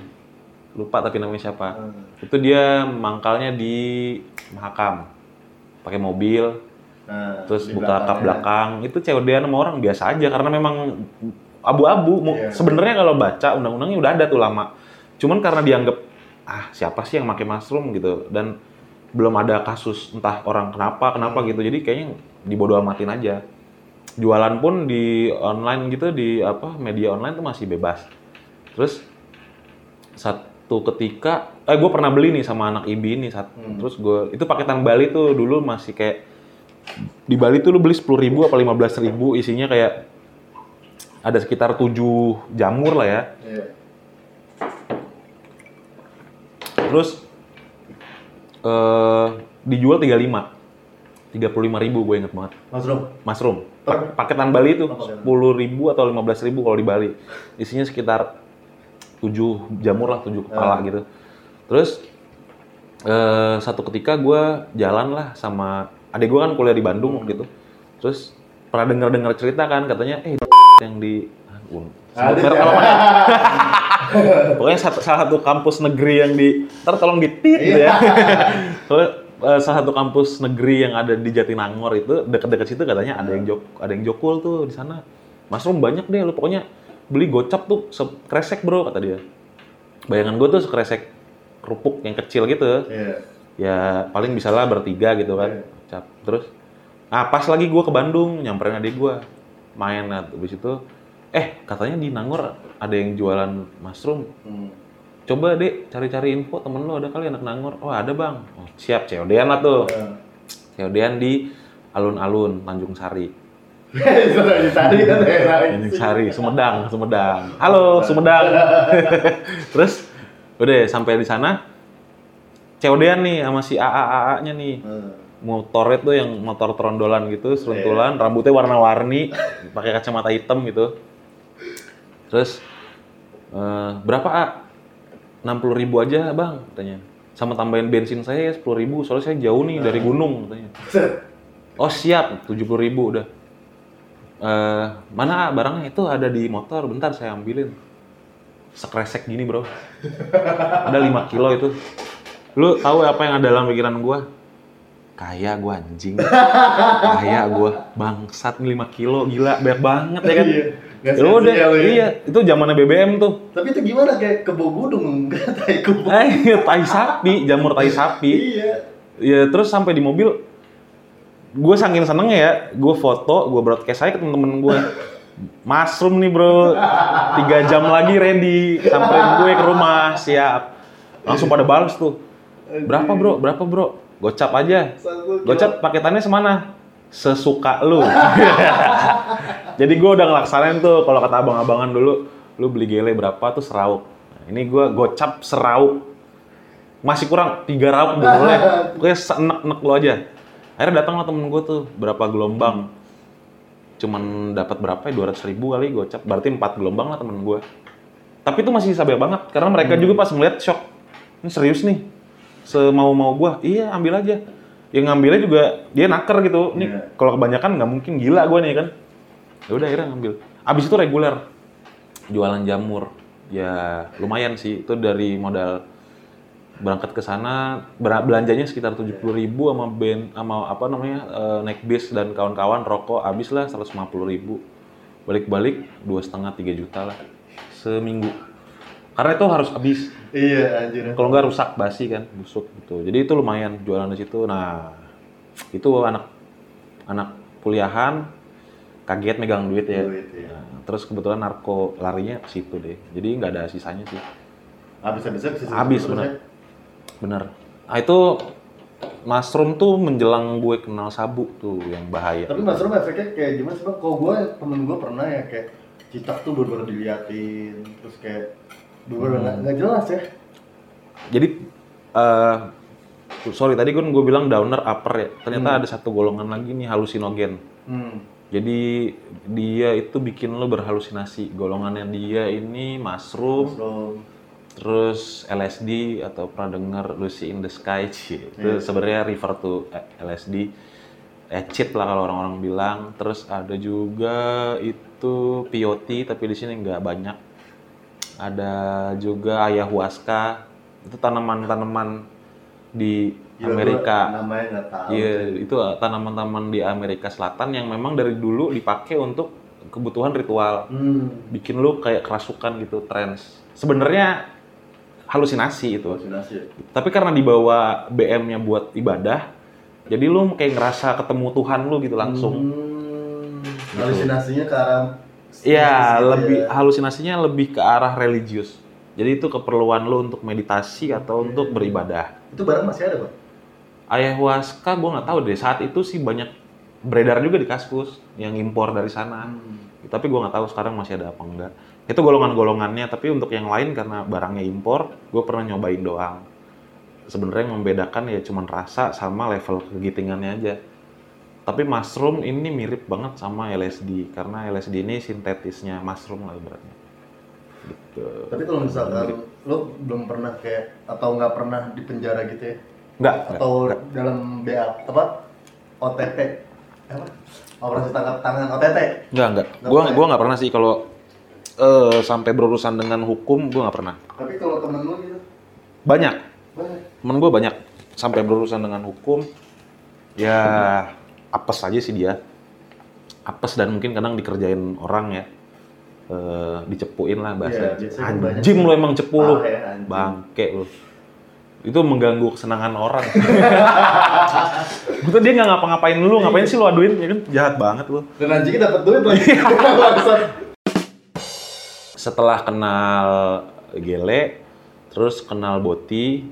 lupa tapi namanya siapa. Hmm. itu dia mangkalnya di Mahakam. Pakai mobil Nah, terus buka kap belakang itu COD-an sama orang biasa aja karena memang abu-abu. Iya. sebenarnya kalau baca undang-undangnya udah ada tuh lama. Cuman karena dianggap ah siapa sih yang pakai mushroom? gitu. Dan belum ada kasus entah orang kenapa kenapa Hmm. gitu. Jadi kayaknya dibodoh amatin aja. Jualan pun di online gitu di apa media online tuh masih bebas. Terus satu ketika eh gue pernah beli nih sama anak ibi ini saat Hmm. terus gue itu paketan Bali tuh dulu masih kayak di Bali tuh lu beli sepuluh ribu apa lima belas ribu isinya kayak ada sekitar tujuh jamur lah ya Iya. terus eh dijual 35 35 ribu gue inget banget Mushroom. mushroom Pa- paketan Bali itu. 10 ribu atau 15 ribu kalau di Bali isinya sekitar 7 jamur lah 7 kepala Ah. gitu terus eh, satu ketika gue jalan lah sama adik gue kan kuliah di Bandung waktu itu terus pernah dengar dengar cerita kan katanya eh yang di ah, merek apa ya? <laughs> Pokoknya satu, salah satu kampus negeri yang di, ntar tolong ditit gitu ya. <laughs> Soalnya eh, salah satu kampus negeri yang ada di Jatinangor itu dekat-dekat situ katanya ada yang jok, ada yang jokul tuh di sana. Mushroom banyak deh, lu pokoknya beli gocap tuh sekresek bro kata dia. Bayangan gue tuh sekresek kerupuk yang kecil gitu. Iya. Ya paling bisa lah bertiga gitu kan. Iya. Cap. Terus, ah pas lagi gue ke Bandung nyamperin adik gue main nah habis itu eh katanya di Nangor ada yang jualan mushroom Hmm. coba deh cari-cari info temen lo ada kali anak Nangor oh ada bang oh, siap COD-an lah tuh Iya. COD-an di alun-alun Tanjung Sari <laughs> Tanjung Sari, Sumedang, Sumedang. Halo, Sumedang. <laughs> Terus udah sampai di sana COD-an nih sama si AA-nya nih. Hmm. Motornya tuh yang motor trondolan gitu, seruntulan, rambutnya warna-warni, <laughs> pakai kacamata hitam gitu. Terus eh, berapa A? 60 ribu aja bang, katanya. Sama tambahin bensin saya 10 ribu, soalnya saya jauh nih dari gunung, katanya. <laughs> Oh siap, 70 ribu udah. Eh, mana A, barangnya itu ada di motor, bentar saya ambilin. Sekresek gini bro. <laughs> Ada 5 kilo itu. Lu tahu apa yang ada dalam pikiran gua? Kaya gua anjing. Kaya gua. Bangsat 5 kilo, gila banyak banget ya kan. Iya. Nggak Ya udah, ya. iya, itu zamannya BBM tuh. Tapi itu gimana kayak kebo gudung enggak tai kebo. Eh, tai sapi, jamur tai sapi. Iya. Ya terus sampai di mobil, gue saking senengnya ya, gue foto, gue broadcast aja ke temen-temen gue. Mushroom nih bro, tiga jam lagi ready, samperin gue ke rumah, siap. Langsung pada balas tuh. Berapa bro, berapa bro? Gocap aja. Gocap paketannya semana? Sesuka lu. <laughs> Jadi gue udah ngelaksanain tuh, kalau kata abang-abangan dulu, lu beli gele berapa tuh serauk. Nah, ini gue gocap serauk. Masih kurang tiga rauk udah boleh. <laughs> Pokoknya seenek-enek lu aja. Akhirnya datang lah temen gue tuh, berapa gelombang. Cuman dapat berapa ya, 200 ribu kali gocap. Berarti empat gelombang lah temen gue. Tapi itu masih sabar banget, karena mereka juga pas ngeliat shock. Ini serius nih, semau-mau gue, iya ambil aja. Yang ngambilnya juga dia naker gitu. Nih Iya. kalau kebanyakan nggak mungkin gila gue nih kan. Ya udah akhirnya ngambil. Abis itu reguler jualan jamur. Ya lumayan sih itu dari modal berangkat ke sana belanjanya sekitar 70.000 ribu sama ben sama apa namanya eh, naik bis dan kawan-kawan rokok habis lah 150.000 ribu balik-balik dua setengah tiga juta lah seminggu karena itu harus habis Iya anjir. kalau nggak rusak basi kan busuk gitu jadi itu lumayan jualan di situ nah itu anak anak kuliahan kaget megang duit ya Duit, iya. Nah, terus kebetulan narko larinya ke situ deh jadi nggak ada sisanya sih Habis-habisnya ke situ habis terus bener ya. bener nah itu mushroom tuh menjelang gue kenal sabu tuh yang bahaya Tapi mushroom efeknya kayak gimana sih bang? Kalau gue temen gue pernah ya kayak cicak tuh baru-baru diliatin, terus kayak baru-baru nggak nggak jelas ya. jadi eh sorry tadi kan gue bilang downer upper ya ternyata ada satu golongan lagi nih halusinogen Hmm. Jadi dia itu bikin lo berhalusinasi. Golongannya dia ini mushroom, Mushroom. terus LSD atau pernah dengar Lucy in the Sky, <laughs> Cie. itu Iya. sebenarnya refer to LSD, ecit lah kalau orang-orang bilang. Terus ada juga itu peyote tapi di sini nggak banyak. Ada juga ayahuasca, itu tanaman-tanaman di Gila, Amerika. Iya, itu tanaman-tanaman di Amerika Selatan yang memang dari dulu dipakai untuk kebutuhan ritual. Hmm. Bikin lu kayak kerasukan gitu, trance. Sebenarnya halusinasi itu. Halusinasi ya. Tapi karena dibawa BM-nya buat ibadah, jadi lu kayak ngerasa ketemu Tuhan lu gitu langsung. Hmm. Halusinasinya ke arah Iya, gitu lebih ya. halusinasinya lebih ke arah religius. Jadi itu keperluan lu untuk meditasi atau untuk beribadah. Itu barang masih ada, Bang? Ayahuasca gue nggak tahu deh saat itu sih banyak beredar juga di kaskus yang impor dari sana. Tapi gue nggak tahu sekarang masih ada apa enggak. Itu golongan-golongannya. Tapi untuk yang lain karena barangnya impor, gue pernah nyobain doang. Sebenarnya yang membedakan ya cuman rasa sama level kegitingannya aja. Tapi mushroom ini mirip banget sama LSD karena LSD ini sintetisnya mushroom lah ibaratnya. Gitu. Tapi kalau misalkan lo belum pernah kayak atau nggak pernah di penjara gitu ya? Enggak, Atau dalam BA apa? OTT apa? Operasi tangkap tangan OTT. Enggak, enggak. Nggak Gua pernah gua nggak pernah sih kalau eh, sampai berurusan dengan hukum, gua nggak pernah. Tapi kalau temen lo gitu, Banyak. banyak. Temen gua banyak sampai berurusan dengan hukum. Ya apes aja sih dia. Apes dan mungkin kadang dikerjain orang ya. Eh, dicepuin lah bahasa. Iya, banyak. anjim lu emang cepu lu. Ya. Bangke lu. Itu mengganggu kesenangan orang. Betul dia nggak ngapa-ngapain lu, ngapain sih lu aduin? Ya kan jahat banget lu. Dan anjingnya dapat duit lagi. Iya. <laughs> Setelah kenal Gele, terus kenal Boti.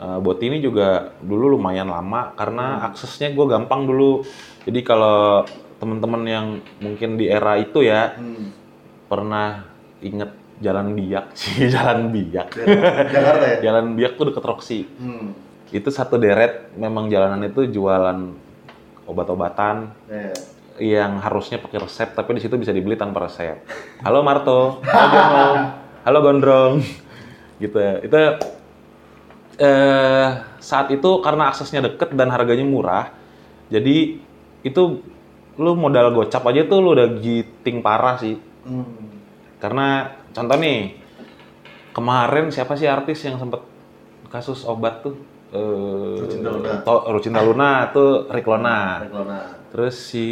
Eh, Boti ini juga dulu lumayan lama karena aksesnya gue gampang dulu. Jadi kalau teman-teman yang mungkin di era itu ya Hmm. pernah inget Jalan Biak <laughs> sih, Jalan Biak. Jakarta ya? <laughs> Jalan Biak tuh deket Roxy. Hmm. Itu satu deret memang jalanan itu jualan obat-obatan Iya. yang harusnya pakai resep tapi di situ bisa dibeli tanpa resep. Halo Marto, halo Jono, <laughs> halo Gondrong. Gitu. Itu eh saat itu karena aksesnya deket dan harganya murah. Jadi itu lu modal gocap aja tuh lu udah giting parah sih. Hmm. Karena contoh nih, kemarin siapa sih artis yang sempet kasus obat tuh? Eh, Rucinta Luna. To- Luna tuh Rick Lona. Reklona. Terus si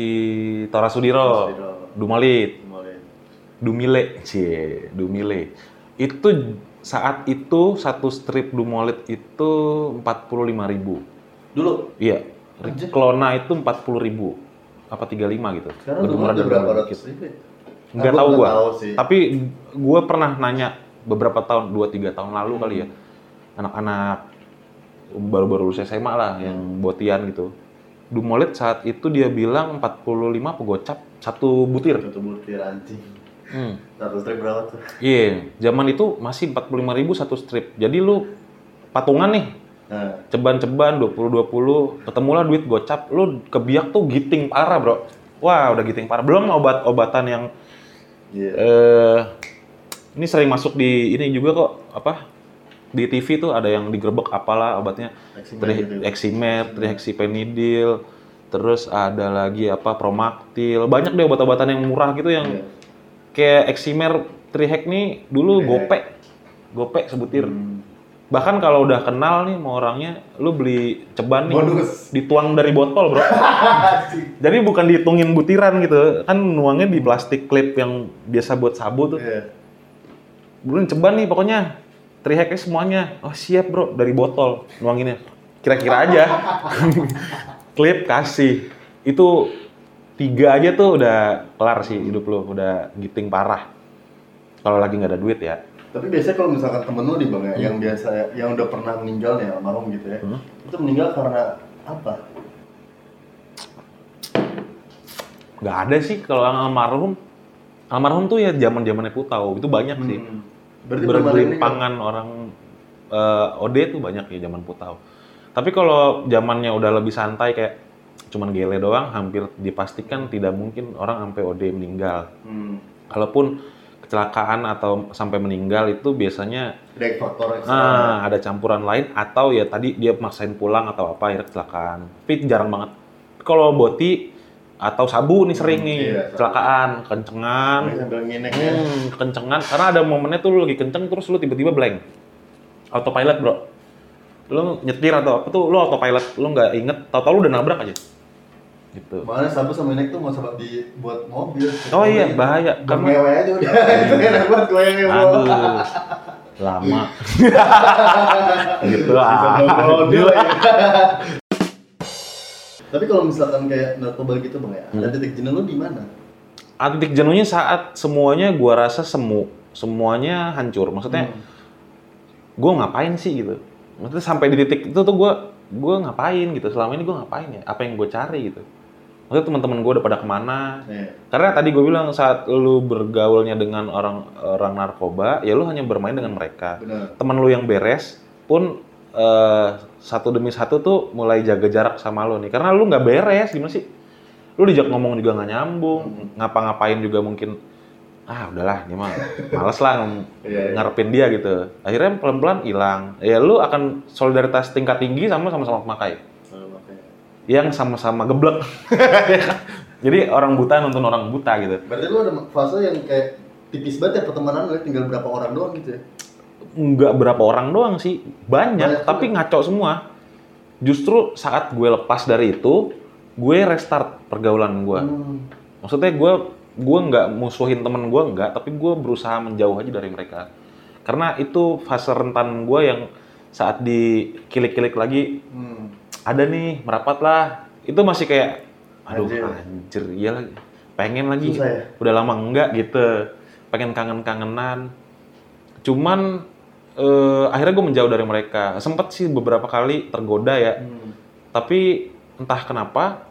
Tora Sudiro, Sudiro. Dumalit. Dumile, cie, Dumile. Itu saat itu satu strip Dumolit itu 45.000. Dulu. Iya. Anjir. Rick Lona itu 40.000 apa 35 gitu. Sekarang Lebih murah dari berapa ratus ribu ya? Nggak tahu gua. tahu sih. Tapi gua pernah nanya beberapa tahun, 2 3 tahun lalu kali ya. Anak-anak baru-baru lulus SMA lah yang botian gitu. Dumolit saat itu dia bilang 45 pegocap satu butir. Satu butir anjing. Hmm. Satu strip berapa tuh? Iya, zaman itu masih 45.000 satu strip. Jadi lu patungan nih, Nah, ceban-ceban 20-20, ketemulah duit gocap, lu kebiak tuh giting parah, Bro. Wah, udah giting parah. Belum obat-obatan yang iya. eh ini sering masuk di ini juga kok apa di TV tuh ada yang digerebek apalah obatnya Eksimer tri gitu. trihexypenidil, terus ada lagi apa promaktil, banyak deh obat-obatan yang murah gitu yang Iya. Kayak eksimer trihex nih dulu Trihek. gopek, gopek sebutir. Hmm. Bahkan kalau udah kenal nih sama orangnya, lu beli ceban nih Bonus. dituang dari botol bro. <laughs> Jadi bukan dihitungin butiran gitu, kan nuangnya di plastik clip yang biasa buat sabu tuh. Iya. Belum ceban nih pokoknya. Triheknya semuanya. Oh siap bro, dari botol nuanginnya. Kira-kira aja. <laughs> Klip kasih. Itu tiga aja tuh udah kelar sih hidup lo. Udah giting parah. Kalau lagi nggak ada duit ya. Tapi biasanya kalau misalkan temen lu nih bang ya, yang biasa yang udah pernah meninggal nih almarhum gitu ya, Hmm. itu meninggal karena apa? Nggak ada sih kalau almarhum. Almarhum tuh ya zaman zamannya putau. Itu banyak sih. Hmm. Berarti bergelimpangan orang eh, OD tuh banyak ya zaman putau. Tapi kalau zamannya udah lebih santai kayak cuman gele doang, hampir dipastikan tidak mungkin orang sampai OD meninggal. Hmm. Kalaupun kecelakaan atau sampai meninggal itu biasanya Ada faktor ah, ada campuran lain atau ya tadi dia maksain pulang atau apa akhirnya kecelakaan. Tapi jarang banget. Kalau boti atau sabu nih sering Hmm, nih iya, sabu. kecelakaan, kencengan, Ini sambil nginek ya. Hmm, kencengan. Karena ada momennya tuh lu lagi kenceng terus lu tiba-tiba blank. Autopilot, bro. Lu nyetir atau apa tuh, lu autopilot. Lu nggak inget, tau-tau lu udah nabrak aja. Gitu. Makanya sabu sama inek tuh mau sempat dibuat mobil. Oh iya, bahaya. Karena, ngewe aja udah. <laughs> Itu enak banget gue yang aduh, lama. <laughs> gitu ah. ya. <laughs> Tapi kalau misalkan kayak narkoba gitu bang ya, Hmm. ada titik jenuh lu di mana? Ah, titik jenuhnya saat semuanya gua rasa semu. Semuanya hancur. Maksudnya, Hmm. gue ngapain sih gitu maksudnya sampai di titik itu tuh gue gue ngapain gitu? Selama ini gue ngapain ya? Apa yang gue cari gitu? Maksudnya teman-teman gue udah pada ke mana? Iya. karena tadi gue bilang saat lu bergaulnya dengan orang orang narkoba ya lu hanya bermain dengan mereka. Benar. teman lu yang beres pun eh, satu demi satu tuh mulai jaga jarak sama lu nih. Karena lu nggak beres gimana sih? Lu dijak ngomong juga nggak nyambung ngapa-ngapain juga mungkin ah udahlah ini mah males lah Iya, iya. ngarepin dia gitu. Akhirnya pelan-pelan hilang. Ya lu akan solidaritas tingkat tinggi sama sama-sama pemakai yang sama-sama geblek. <laughs> Jadi orang buta nonton orang buta gitu. Berarti lu ada fase yang kayak tipis banget ya pertemanan lu tinggal berapa orang doang gitu ya? nggak berapa orang doang sih. Banyak banyak, tapi ngaco semua. Justru saat gue lepas dari itu gue restart pergaulan gue Hmm. maksudnya gue gue nggak musuhin temen gue nggak tapi gue berusaha menjauh aja dari mereka karena itu fase rentan gue yang saat dikilik-kilik lagi Hmm. ada nih merapat lah itu masih kayak aduh Anjir. anjir, iya lagi pengen lagi Susah ya? udah lama enggak gitu pengen kangen-kangenan cuman eh, akhirnya gue menjauh dari mereka sempet sih beberapa kali tergoda ya Hmm. tapi entah kenapa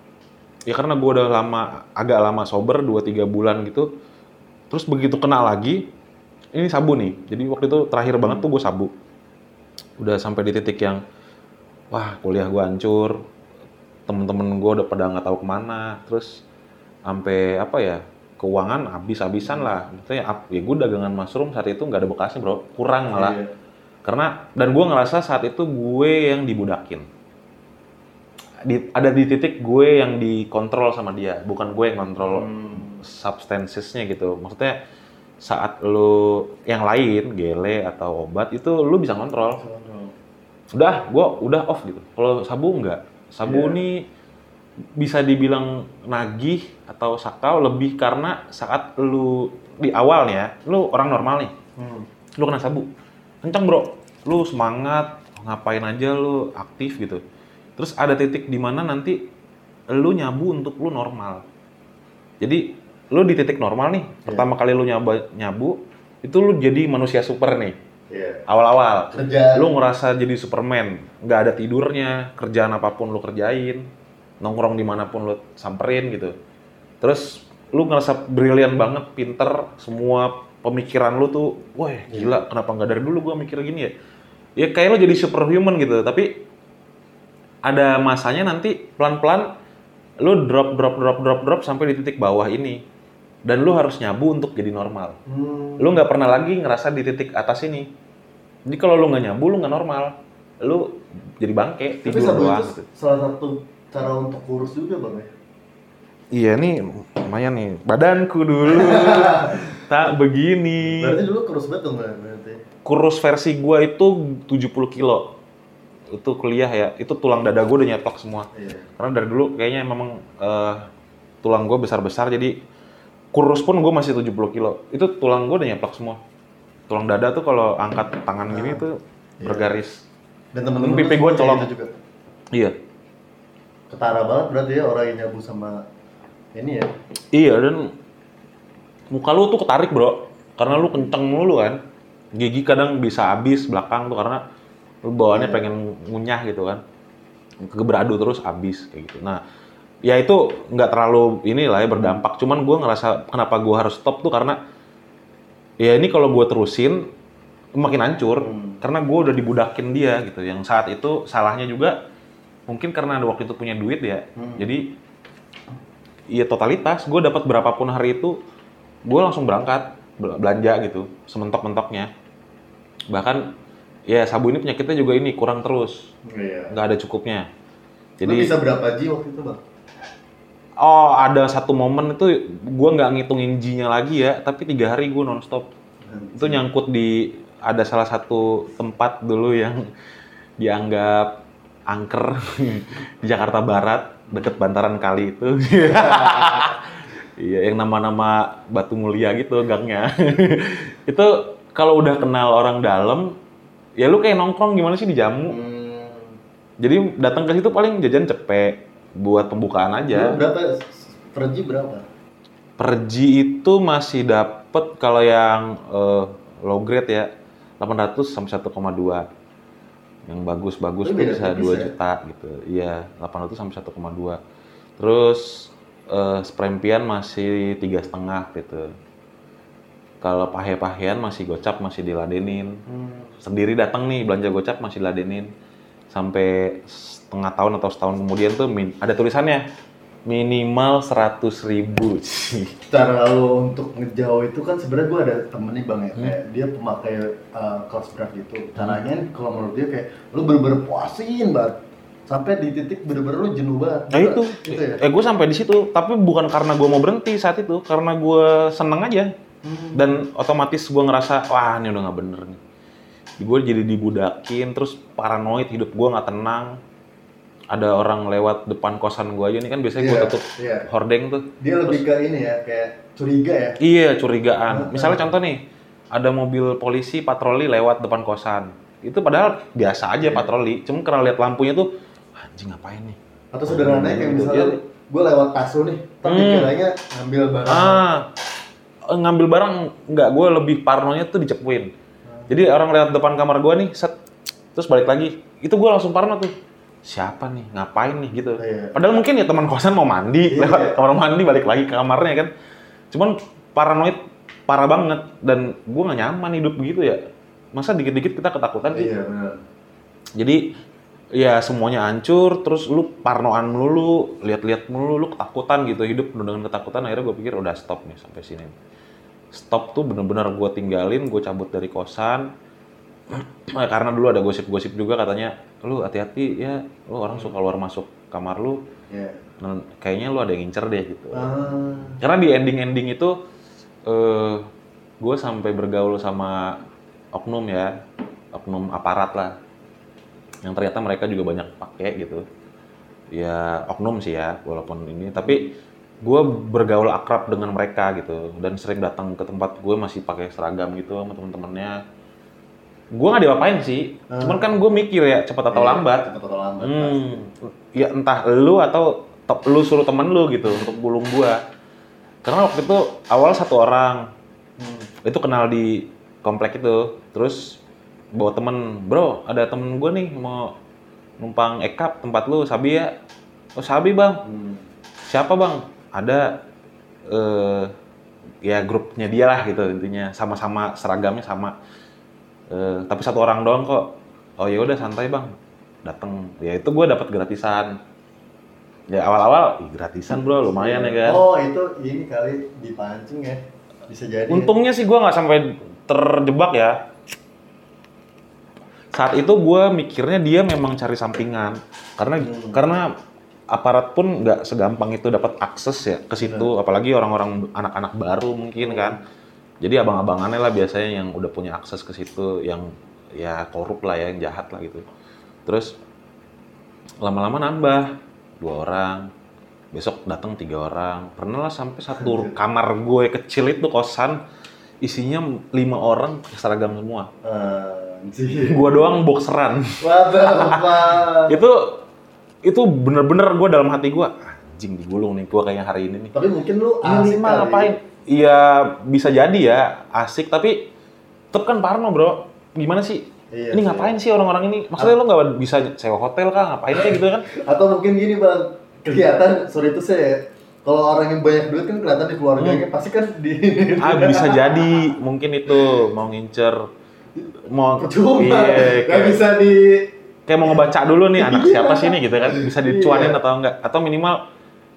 ya karena gue udah lama agak lama sober 2-3 bulan gitu. Terus begitu kena lagi ini sabu nih. Jadi waktu itu terakhir banget tuh gue sabu. Udah sampai di titik yang wah kuliah gue hancur. Temen-temen gue udah pada nggak tahu ke mana. Terus sampai apa ya keuangan habis-habisan lah. Maksudnya ya gue dagangan mushroom saat itu nggak ada bekasnya bro. Kurang malah. Iya. karena dan gue ngerasa saat itu gue yang dibudakin di, ada di titik gue yang dikontrol sama dia bukan gue yang kontrol Hmm. substancesnya gitu. Maksudnya saat lu yang lain gele atau obat itu lu bisa kontrol. Udah gue udah off gitu. Kalau sabu enggak. Sabu Iya. ini bisa dibilang nagih atau sakau lebih karena saat lu di awal nih ya lu orang normal nih. Hmm. lu kena sabu. Kenceng bro. Lu semangat ngapain aja lu aktif gitu terus ada titik di mana nanti lu nyabu untuk lu normal. Jadi lu di titik normal nih pertama kali lu nyaba nyabu itu lu jadi manusia super nih. Iya. awal-awal. Kerjaan. lu ngerasa jadi superman. Nggak ada tidurnya kerjaan apa pun lu kerjain nongkrong di mana pun lu samperin gitu. Terus lu ngerasa brilian banget pinter semua pemikiran lu tuh wah gila kenapa nggak dari dulu gua mikir gini ya? Ya kayak lu jadi superhuman gitu tapi ada masanya nanti pelan-pelan lu drop drop drop drop drop sampai di titik bawah ini dan lu harus nyabu untuk jadi normal Hmm. lu nggak pernah lagi ngerasa di titik atas ini. Jadi kalau lu nggak nyabu, lu nggak normal. Lu jadi bangke, Tapi tidur sabu doang itu gitu. salah satu cara untuk kurus juga bang ya. Iya nih, lumayan nih. Badanku dulu <laughs> tak begini. Berarti dulu kurus banget dong berarti. Kurus versi gua itu 70 kilo. Itu kuliah ya, itu tulang dada gua udah nyetok semua. Iya. Karena dari dulu kayaknya memang eh, tulang gua besar-besar jadi kurus pun gue masih 70 kilo. Itu tulang gua udah nyetok semua. Tulang dada tuh kalau angkat tangan gini tuh bergaris. Dan teman-teman Pipi semua colong. juga. Iya. Ketara banget berarti ya orang yang nyabu sama ini ya. Iya dan muka lu tuh ketarik bro, karena lu kenceng mulu kan. Gigi kadang bisa habis belakang tuh karena lu bawaannya pengen ngunyah gitu kan. Keberadu terus habis kayak gitu. Nah, ya itu nggak terlalu inilah ya berdampak. Cuman gua ngerasa kenapa gua harus stop tuh karena ya ini kalau gua terusin makin hancur Hmm. karena gua udah dibudakin dia gitu. Yang saat itu salahnya juga mungkin karena waktu itu punya duit ya. Hmm. Jadi Iya totalitas, gue dapat berapapun hari itu, gue langsung berangkat bel- belanja gitu, sementok-mentoknya. Bahkan ya sabu ini penyakitnya juga ini kurang terus, Iya. nggak ada cukupnya. Lu Jadi bisa berapa G waktu itu bang? oh ada satu momen itu gue nggak ngitungin G-nya lagi ya, tapi tiga hari gue nonstop. Itu nyangkut di ada salah satu tempat dulu yang dianggap angker <laughs> di Jakarta Barat deket bantaran kali itu. <laughs> Iya, yang nama-nama Batu Mulia gitu gangnya. <laughs> itu kalau udah kenal orang dalam, ya lu kayak nongkrong gimana sih di jamu. Hmm. Jadi datang ke situ paling jajan cepet buat pembukaan Lu aja. berapa? Per G berapa? Per G itu masih dapet kalau yang eh, low grade ya 800 sampai 1,2. Yang bagus-bagus Itu tuh bisa 2 ya? juta gitu. Iya, 800 sampai 1,2. Terus eh, sprempian masih tiga setengah gitu. Kalau pahe-pahean masih gocap masih diladenin. Hmm. Sendiri datang nih belanja gocap masih diladenin. Sampai setengah tahun atau setahun kemudian tuh min- ada tulisannya minimal 100 ribu. <laughs> Cara lu untuk ngejauh itu kan sebenarnya gue ada temen nih bang ya, Hmm. kayak dia pemakai uh, kelas berat gitu. Caranya kalau menurut dia kayak lu bener-bener puasin banget. Sampai di titik bener-bener lu jenuh banget. Nah itu, Gitu ya? eh gue sampai di situ, tapi bukan karena gue mau berhenti saat itu, karena gue seneng aja. Hmm. Dan otomatis gue ngerasa, wah ini udah nggak bener nih. Gue jadi dibudakin, terus paranoid, hidup gue nggak tenang. Ada orang lewat depan kosan gue aja nih kan biasanya gue Iya, tutup iya. hordeng tuh. Dia lebih ke ini ya, kayak curiga ya. Iya curigaan. Misalnya contoh nih, ada mobil polisi patroli lewat depan kosan. Itu padahal biasa Iya. aja patroli, cuma karena lihat lampunya tuh, "Ah, anjing ngapain nih? Atau sederhananya kayak Gitu. misalnya Iya. gue lewat kasu nih, tapi Hmm. kiranya ngambil barang. Ah, ngambil barang nggak, gue lebih parnonya tuh dicepuin. Jadi orang lewat depan kamar gue nih, set, terus balik lagi, itu gue langsung parno tuh. siapa nih? Ngapain nih? Gitu. Iya. padahal mungkin ya teman kosan mau mandi Iya. lewat kamar mandi balik lagi ke kamarnya kan. Cuman paranoid parah banget. Dan gue nggak nyaman hidup begitu ya. Masa dikit-dikit kita ketakutan sih? Iya jadi ya semuanya hancur terus lu parnoan melulu lihat-lihat melulu lu ketakutan gitu hidup penuh dengan ketakutan. Akhirnya gue pikir udah stop nih sampai sini stop tuh bener-bener gue tinggalin gue cabut dari kosan. Eh, karena dulu ada gosip-gosip juga katanya lu hati-hati ya lu orang suka keluar masuk kamar lu. Iya. dan kayaknya lu ada yang ngincer deh gitu. Ah. karena di ending-ending itu eh gue sampai bergaul sama oknum ya oknum aparat lah. Yang ternyata mereka juga banyak pakai gitu. Ya oknum sih ya walaupun ini. Tapi gue bergaul akrab dengan mereka gitu dan sering datang ke tempat gue masih pakai seragam gitu sama temen-temennya gue nggak diapain sih Ah. cuman kan gue mikir ya cepat atau Iya, lambat Cepat atau lambat. Hmm, ya entah lu atau lu suruh temen lu gitu untuk bulung gua. Karena waktu itu awal satu orang Hmm. itu kenal di komplek itu, terus bawa temen, bro ada temen gua nih mau numpang ekap tempat lu, Sabi ya? Oh Sabi bang, Hmm. siapa bang? Ada eh ya grupnya dia lah gitu intinya, sama-sama seragamnya sama. Eh, tapi satu orang doang kok. Oh ya udah santai bang, datang. Ya itu gue dapat gratisan. Ya awal-awal gratisan bro, lumayan ya kan. Oh itu ini kali dipancing ya. Bisa jadi. ya. Untungnya sih gue nggak sampai terjebak ya. Saat itu gue mikirnya dia memang cari sampingan, karena Hmm. karena aparat pun nggak segampang itu dapat akses ya ke situ, apalagi orang-orang anak-anak baru mungkin kan. Jadi abang-abangannya lah biasanya yang udah punya akses ke situ, yang ya korup lah ya, yang jahat lah gitu. Terus lama-lama nambah dua orang, besok datang tiga orang. Pernah lah sampai satu <laughs> kamar gue kecil itu kosan isinya lima orang seragam semua. Anjir. Gue doang boxeran. What the fuck? itu itu bener-bener gue dalam hati gue anjing digulung nih gue kayak hari ini nih. Tapi mungkin lu asik lima ngapain? Iya bisa jadi ya asik tapi tetep kan parno bro. Gimana sih? Iya ini ngapain sih orang-orang ini? Maksudnya lo nggak bisa sewa hotel kah? Ngapain kayak gitu kan? <laughs> Atau mungkin gini bang, kelihatan sorry itu saya kalau orang yang banyak duit kan kelihatan di keluarganya pasti kan di <laughs> Ah bisa jadi mungkin itu mau ngincer mau cuma iya, kayak, bisa di kayak mau ngebaca dulu nih anak Iya. siapa sih ini gitu kan? Bisa dicuanin Iya. atau enggak? Atau minimal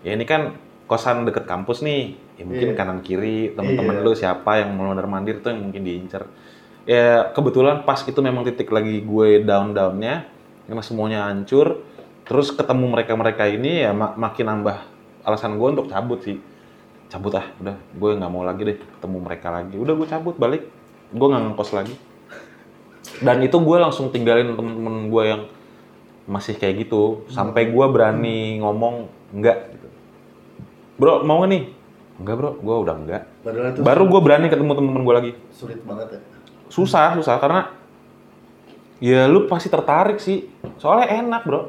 ya ini kan kosan deket kampus nih. Ya mungkin Iya. kanan kiri temen-temen lu siapa yang mau mandir tuh yang mungkin diincer. Ya kebetulan pas itu memang titik lagi gue down downnya karena semuanya hancur. Terus ketemu mereka mereka ini ya ma- makin nambah alasan gue untuk cabut sih. Cabut ah udah gue nggak mau lagi deh ketemu mereka lagi. Udah gue cabut balik. Gue nggak ngekos lagi dan itu gue langsung tinggalin temen-temen gue yang masih kayak gitu. Sampai gue berani ngomong enggak gitu. bro mau nggak nih? Enggak bro. Gue udah enggak. Baru gue berani ketemu temen-temen gue lagi. Sulit banget ya. susah susah karena ya lu pasti tertarik sih. Soalnya enak bro.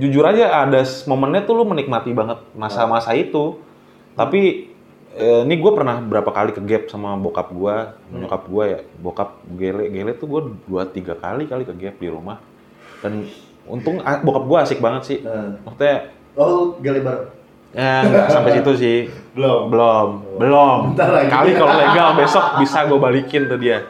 Jujur aja ada momennya tuh lu menikmati banget masa-masa itu. Tapi eh, ini gue pernah berapa kali ke gap sama bokap gue nyokap gue ya. Bokap gele gele tuh gue dua tiga kali kali ke gap di rumah. Dan untung bokap gue asik banget sih. Nah. maksudnya Oh, gali baru. ya nggak sampai situ sih. Belum. belum. Belum. Bentar lagi. kali kalau legal besok bisa gue balikin tuh dia.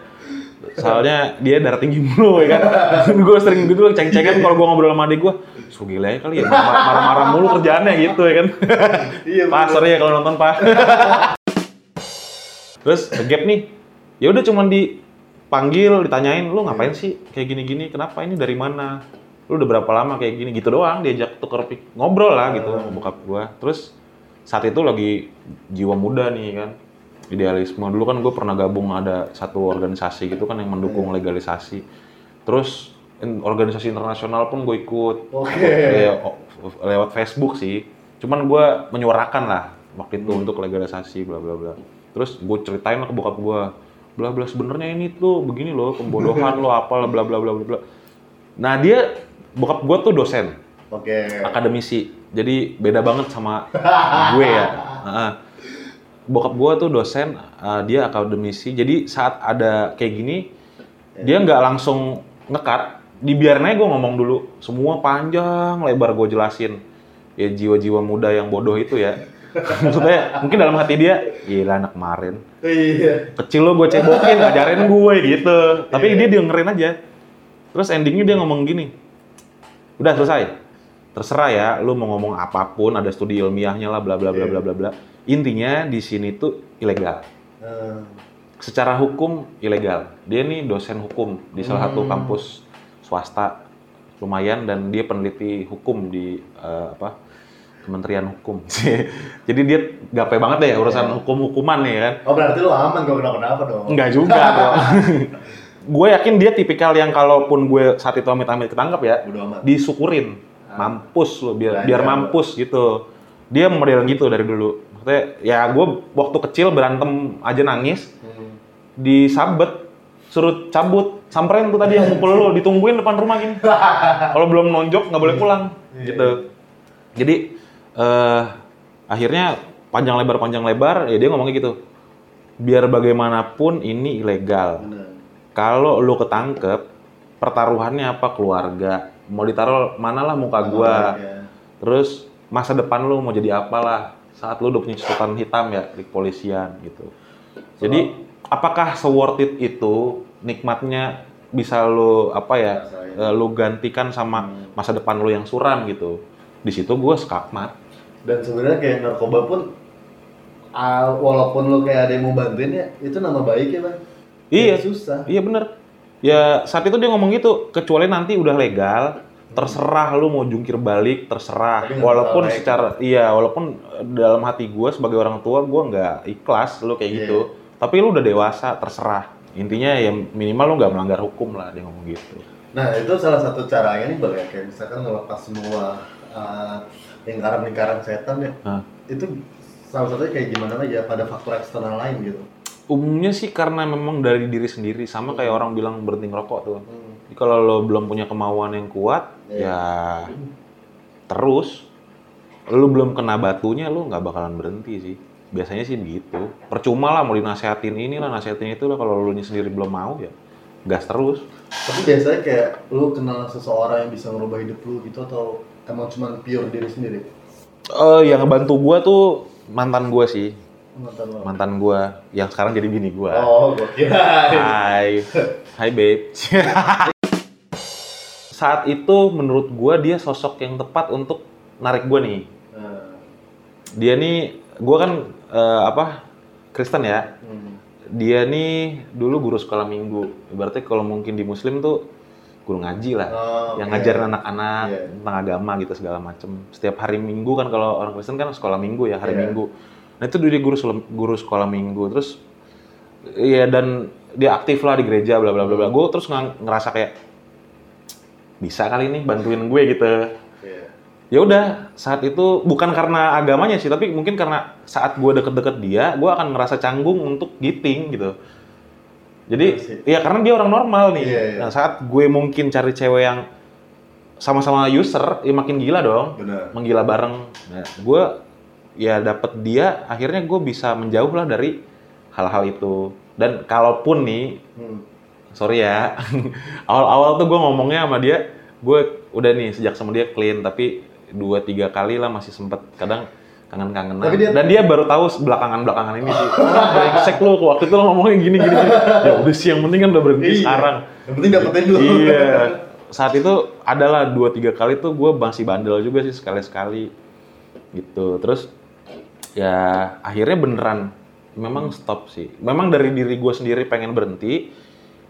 Soalnya dia darah tinggi mulu ya kan? <laughs> Gue sering gitu ceng-cengan kalau gue ngobrol sama adik gue so gila ya kali ya mar- marah-marah mulu kerjaannya gitu ya kan. <laughs> Iya, pak bener. sorry ya kalau nonton pak. <laughs> Terus gap nih. Ya udah cuman dipanggil ditanyain lu ngapain sih kayak gini-gini? Kenapa? Ini dari mana? Lu udah berapa lama kayak gini? Gitu doang diajak tuker pik ngobrol lah gitu sama bokap gua. Terus saat itu lagi jiwa muda nih kan idealisme. Dulu kan gue pernah gabung ada satu organisasi gitu kan yang mendukung legalisasi. Terus organisasi internasional pun gue ikut. Oke. Ya, o- lewat Facebook sih. Cuman gue menyuarakan lah waktu itu untuk legalisasi bla bla bla. Terus gue ceritain lah ke bokap gue bla bla sebenarnya ini tuh begini loh pembodohan lo apa bla bla bla bla bla. Nah dia bokap gue tuh dosen. Oke. akademisi. Jadi beda banget sama gue ya. Bokap gue tuh dosen eh, dia akademisi. Jadi saat ada kayak gini dia nggak langsung ngekat dibiarin aja gue ngomong dulu. Semua panjang lebar gue jelasin. Ya jiwa-jiwa muda yang bodoh itu ya. <laughs> Maksudnya mungkin dalam hati dia gila anak kemarin. Iya. kecil lo gue cebokin ngajarin gue gitu. Tapi dia dengerin aja. Terus endingnya dia ngomong gini. Udah selesai. Terserah ya lu mau ngomong apa pun ada studi ilmiahnya lah bla bla bla bla bla bla. Intinya di sini tuh ilegal. Eh, secara hukum ilegal. Dia nih dosen hukum di salah satu kampus swasta lumayan dan dia peneliti hukum di eh, apa Kementerian Hukum <laughs> jadi dia gape banget deh urusan hukum-hukuman nih kan Oh berarti lu aman gak kenapa-kenapa dong? Enggak juga <laughs> bro. gue yakin dia tipikal yang kalaupun gue saat itu amit-amit ketangkep ya, amat. disyukurin. Mampus lo, biar biar mampus gitu. Dia model gitu dari dulu. Maksudnya ya gue waktu kecil berantem aja nangis, Hmm. disabet, suruh cabut, samperin tuh tadi yang mukul lo, ditungguin depan rumah gini. Kalau belum nonjok nggak boleh pulang, Iya. gitu. Jadi eh akhirnya panjang lebar panjang lebar, ya dia ngomongnya gitu. Biar bagaimanapun ini ilegal. Kalau lu ketangkep, pertaruhannya apa keluarga? Mau ditaruh manalah muka gua. Iya. Terus masa depan lu mau jadi apalah saat lu udah punya catatan hitam ya di kepolisian gitu. Jadi apakah se-worth it itu nikmatnya bisa lu apa ya eh, lu gantikan sama masa depan lu yang suram gitu. Di situ gua skakmat. Dan sebenarnya kayak narkoba pun ah, walaupun lu kayak ada yang mau bantuin ya, itu nama baik ya bang. Iya. Ya, susah. Iya bener. Ya saat itu dia ngomong gitu, kecuali nanti udah legal, terserah lu mau jungkir balik, terserah. Tapi Walaupun secara, iya, walaupun dalam hati gue sebagai orang tua gue nggak ikhlas lu kayak Iya. gitu. Tapi lu udah dewasa, terserah. Intinya ya minimal lu nggak melanggar hukum lah dia ngomong gitu. Nah itu salah satu caranya nih bang ya, kayak misalkan ngelepas semua uh, lingkaran-lingkaran setan ya. Hah. Itu salah satunya kayak gimana lagi ya, pada faktor eksternal lain gitu. Umumnya sih karena memang dari diri sendiri, sama kayak orang bilang berhenti ngerokok tuh. Hmm. Jadi kalau lo belum punya kemauan yang kuat, Iya. ya terus lu belum kena batunya lu nggak bakalan berhenti sih. Biasanya sih begitu. Percuma lah mau dinasehatin ini lah, nasehatin itu lah kalau lu sendiri belum mau ya gas terus. Tapi biasanya kayak lu kenal seseorang yang bisa ngerubah hidup lu gitu atau emang cuma pure diri sendiri? Eh yang ngebantu gua tuh mantan gua sih, Mantan lo. mantan gua yang sekarang jadi bini gua. Oh, gue kira. Hai, hai babe. <laughs> Saat itu menurut gua dia sosok yang tepat untuk narik gua nih. Nah, Dia nih, gua kan eh, apa Kristen ya. hmm. Dia nih dulu guru sekolah minggu. Berarti kalau mungkin di Muslim tuh guru ngaji lah, Oh, yang oke. ngajarin anak-anak Iya. tentang agama gitu segala macem. Setiap hari Minggu kan kalau orang Kristen kan sekolah Minggu ya hari Iya. Minggu. Nah itu dia guru guru sekolah Minggu. Terus Iya dan dia aktif lah di gereja bla bla bla bla. Gue terus ngerasa kayak bisa kali ini bantuin gue gitu. Ya udah saat itu bukan karena agamanya sih, tapi mungkin karena saat gue deket-deket dia, gue akan ngerasa canggung untuk giting gitu. Jadi Iya ya karena dia orang normal nih. Iya, iya. Nah saat gue mungkin cari cewek yang sama-sama user, ya makin gila dong, Benar. menggila bareng. Nah, gue ya dapet dia, akhirnya gue bisa menjauh lah dari hal-hal itu. Dan kalaupun nih Hmm. sorry ya <laughs> awal-awal tuh gue ngomongnya sama dia gue udah nih sejak sama dia clean tapi dua tiga kali lah masih sempet. Kadang kangen-kangenan. Tapi dia- dan dia baru tahu belakangan-belakangan ini sih. <laughs> Brengsek lu waktu itu lo ngomongnya gini gini, gini. ya udah sih yang penting kan udah berhenti Iya. sekarang. Yang penting dapetin dulu. iya. <laughs> Saat itu adalah dua tiga kali tuh gue masih bandel juga sih sekali-sekali. Gitu. Terus ya akhirnya beneran. Memang stop sih. Memang dari diri gue sendiri pengen berhenti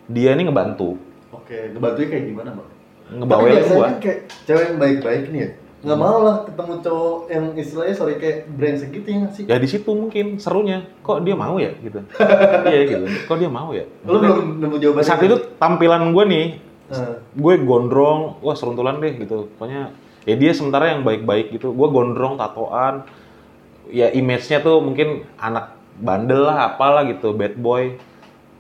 dia ini ngebantu. Oke, ngebantuin kayak gimana, Bang? Biasanya gue kan kayak cewek yang baik-baik nih ya. Nggak mau lah ketemu cowok yang istilahnya sorry kayak brengsek gitu ya sih? ya di situ mungkin serunya. Kok dia mau ya gitu. <laughs> Iya gitu. Kok dia mau ya? Lu belum nemu jawaban saat itu? tampilan gue nih Eh, gue gondrong wah seruntulan deh gitu. Pokoknya ya dia sementara yang baik-baik gitu. Gue gondrong tatoan. Ya image-nya tuh mungkin anak bandel lah apalah gitu bad boy.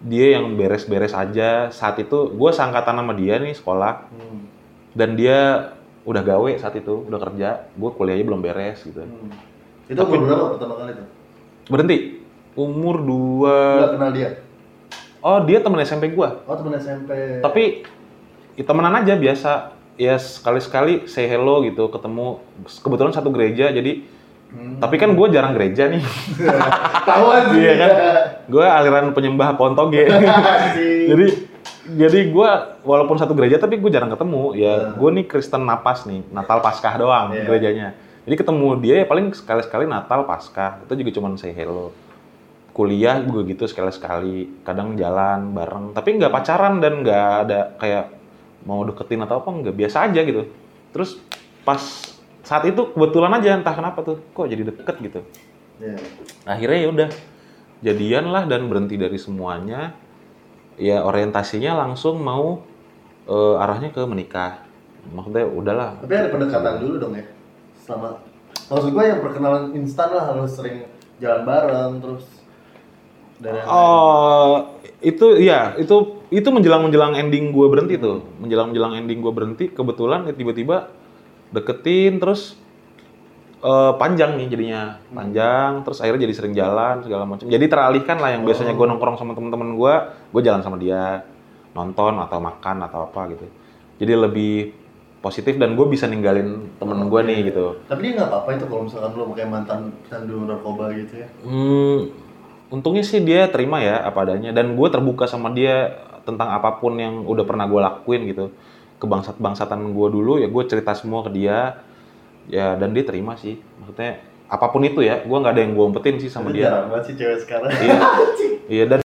Dia yang beres-beres aja. Saat itu gue seangkatan sama dia nih sekolah. Hmm, dan dia udah gawe saat itu udah kerja gue kuliahnya belum beres gitu hmm. Itu umur berapa pertama kali tuh? berhenti umur dua Nggak kenal dia? oh dia temen SMP gue Oh temen SMP. tapi ya temenan aja biasa ya sekali-sekali say hello gitu ketemu kebetulan satu gereja jadi tapi kan gue jarang gereja nih <laughs> Tahu aja. iya kan gue aliran penyembah pontoge <laughs> jadi jadi gue walaupun satu gereja tapi gue jarang ketemu. Ya gue nih Kristen napas nih Natal Paskah doang Iya. gerejanya. Jadi ketemu dia ya paling sekali-sekali Natal Paskah. Itu juga cuman say hello. Kuliah juga gitu sekali-sekali kadang jalan bareng. Tapi nggak pacaran dan nggak ada kayak mau deketin atau apa nggak biasa aja gitu. Terus pas saat itu kebetulan aja entah kenapa tuh kok jadi deket gitu. Iya. akhirnya ya udah jadian lah dan berhenti dari semuanya ya orientasinya langsung mau eh, arahnya ke menikah. Maksudnya udahlah. Tapi ada pendekatan dulu dong ya. Sama maksud gue yang perkenalan instan lah harus sering jalan bareng terus dan lain. oh itu ya itu itu menjelang menjelang ending gue berhenti tuh. Menjelang menjelang ending gue berhenti kebetulan tiba-tiba deketin terus eh, panjang nih jadinya. Panjang terus akhirnya jadi sering jalan segala macam. Jadi teralihkan lah yang biasanya gue nongkrong sama temen-temen gue gue jalan sama dia nonton atau makan atau apa gitu. Jadi lebih positif dan gue bisa ninggalin temen gue nih gitu. Tapi dia nggak apa-apa itu kalau misalkan lo pakai mantan candu narkoba gitu ya. Hmm, untungnya sih dia terima ya apa adanya. Dan gue terbuka sama dia tentang apa pun yang udah pernah gue lakuin gitu. Kebangsat bangsatan gue dulu ya gue cerita semua ke dia. Ya dan dia terima sih. Maksudnya apa pun itu ya gue nggak ada yang gue umpetin sih sama Itu dia. jarang banget sih cewek sekarang. Iya. <laughs> iya dan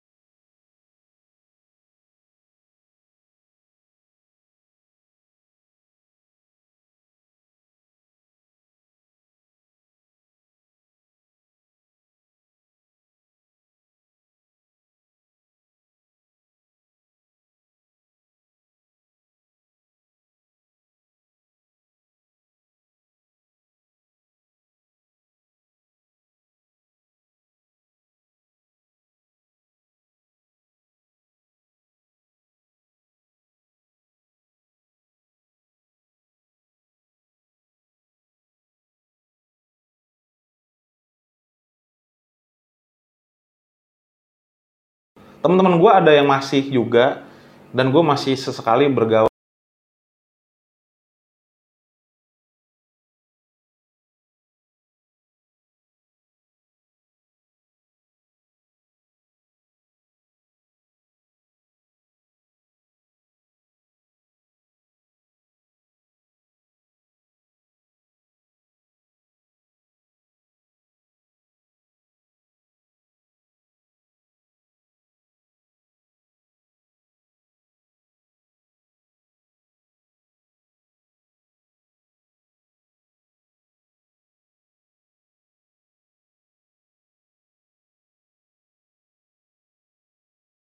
teman-teman gue ada yang masih juga dan gue masih sesekali bergaul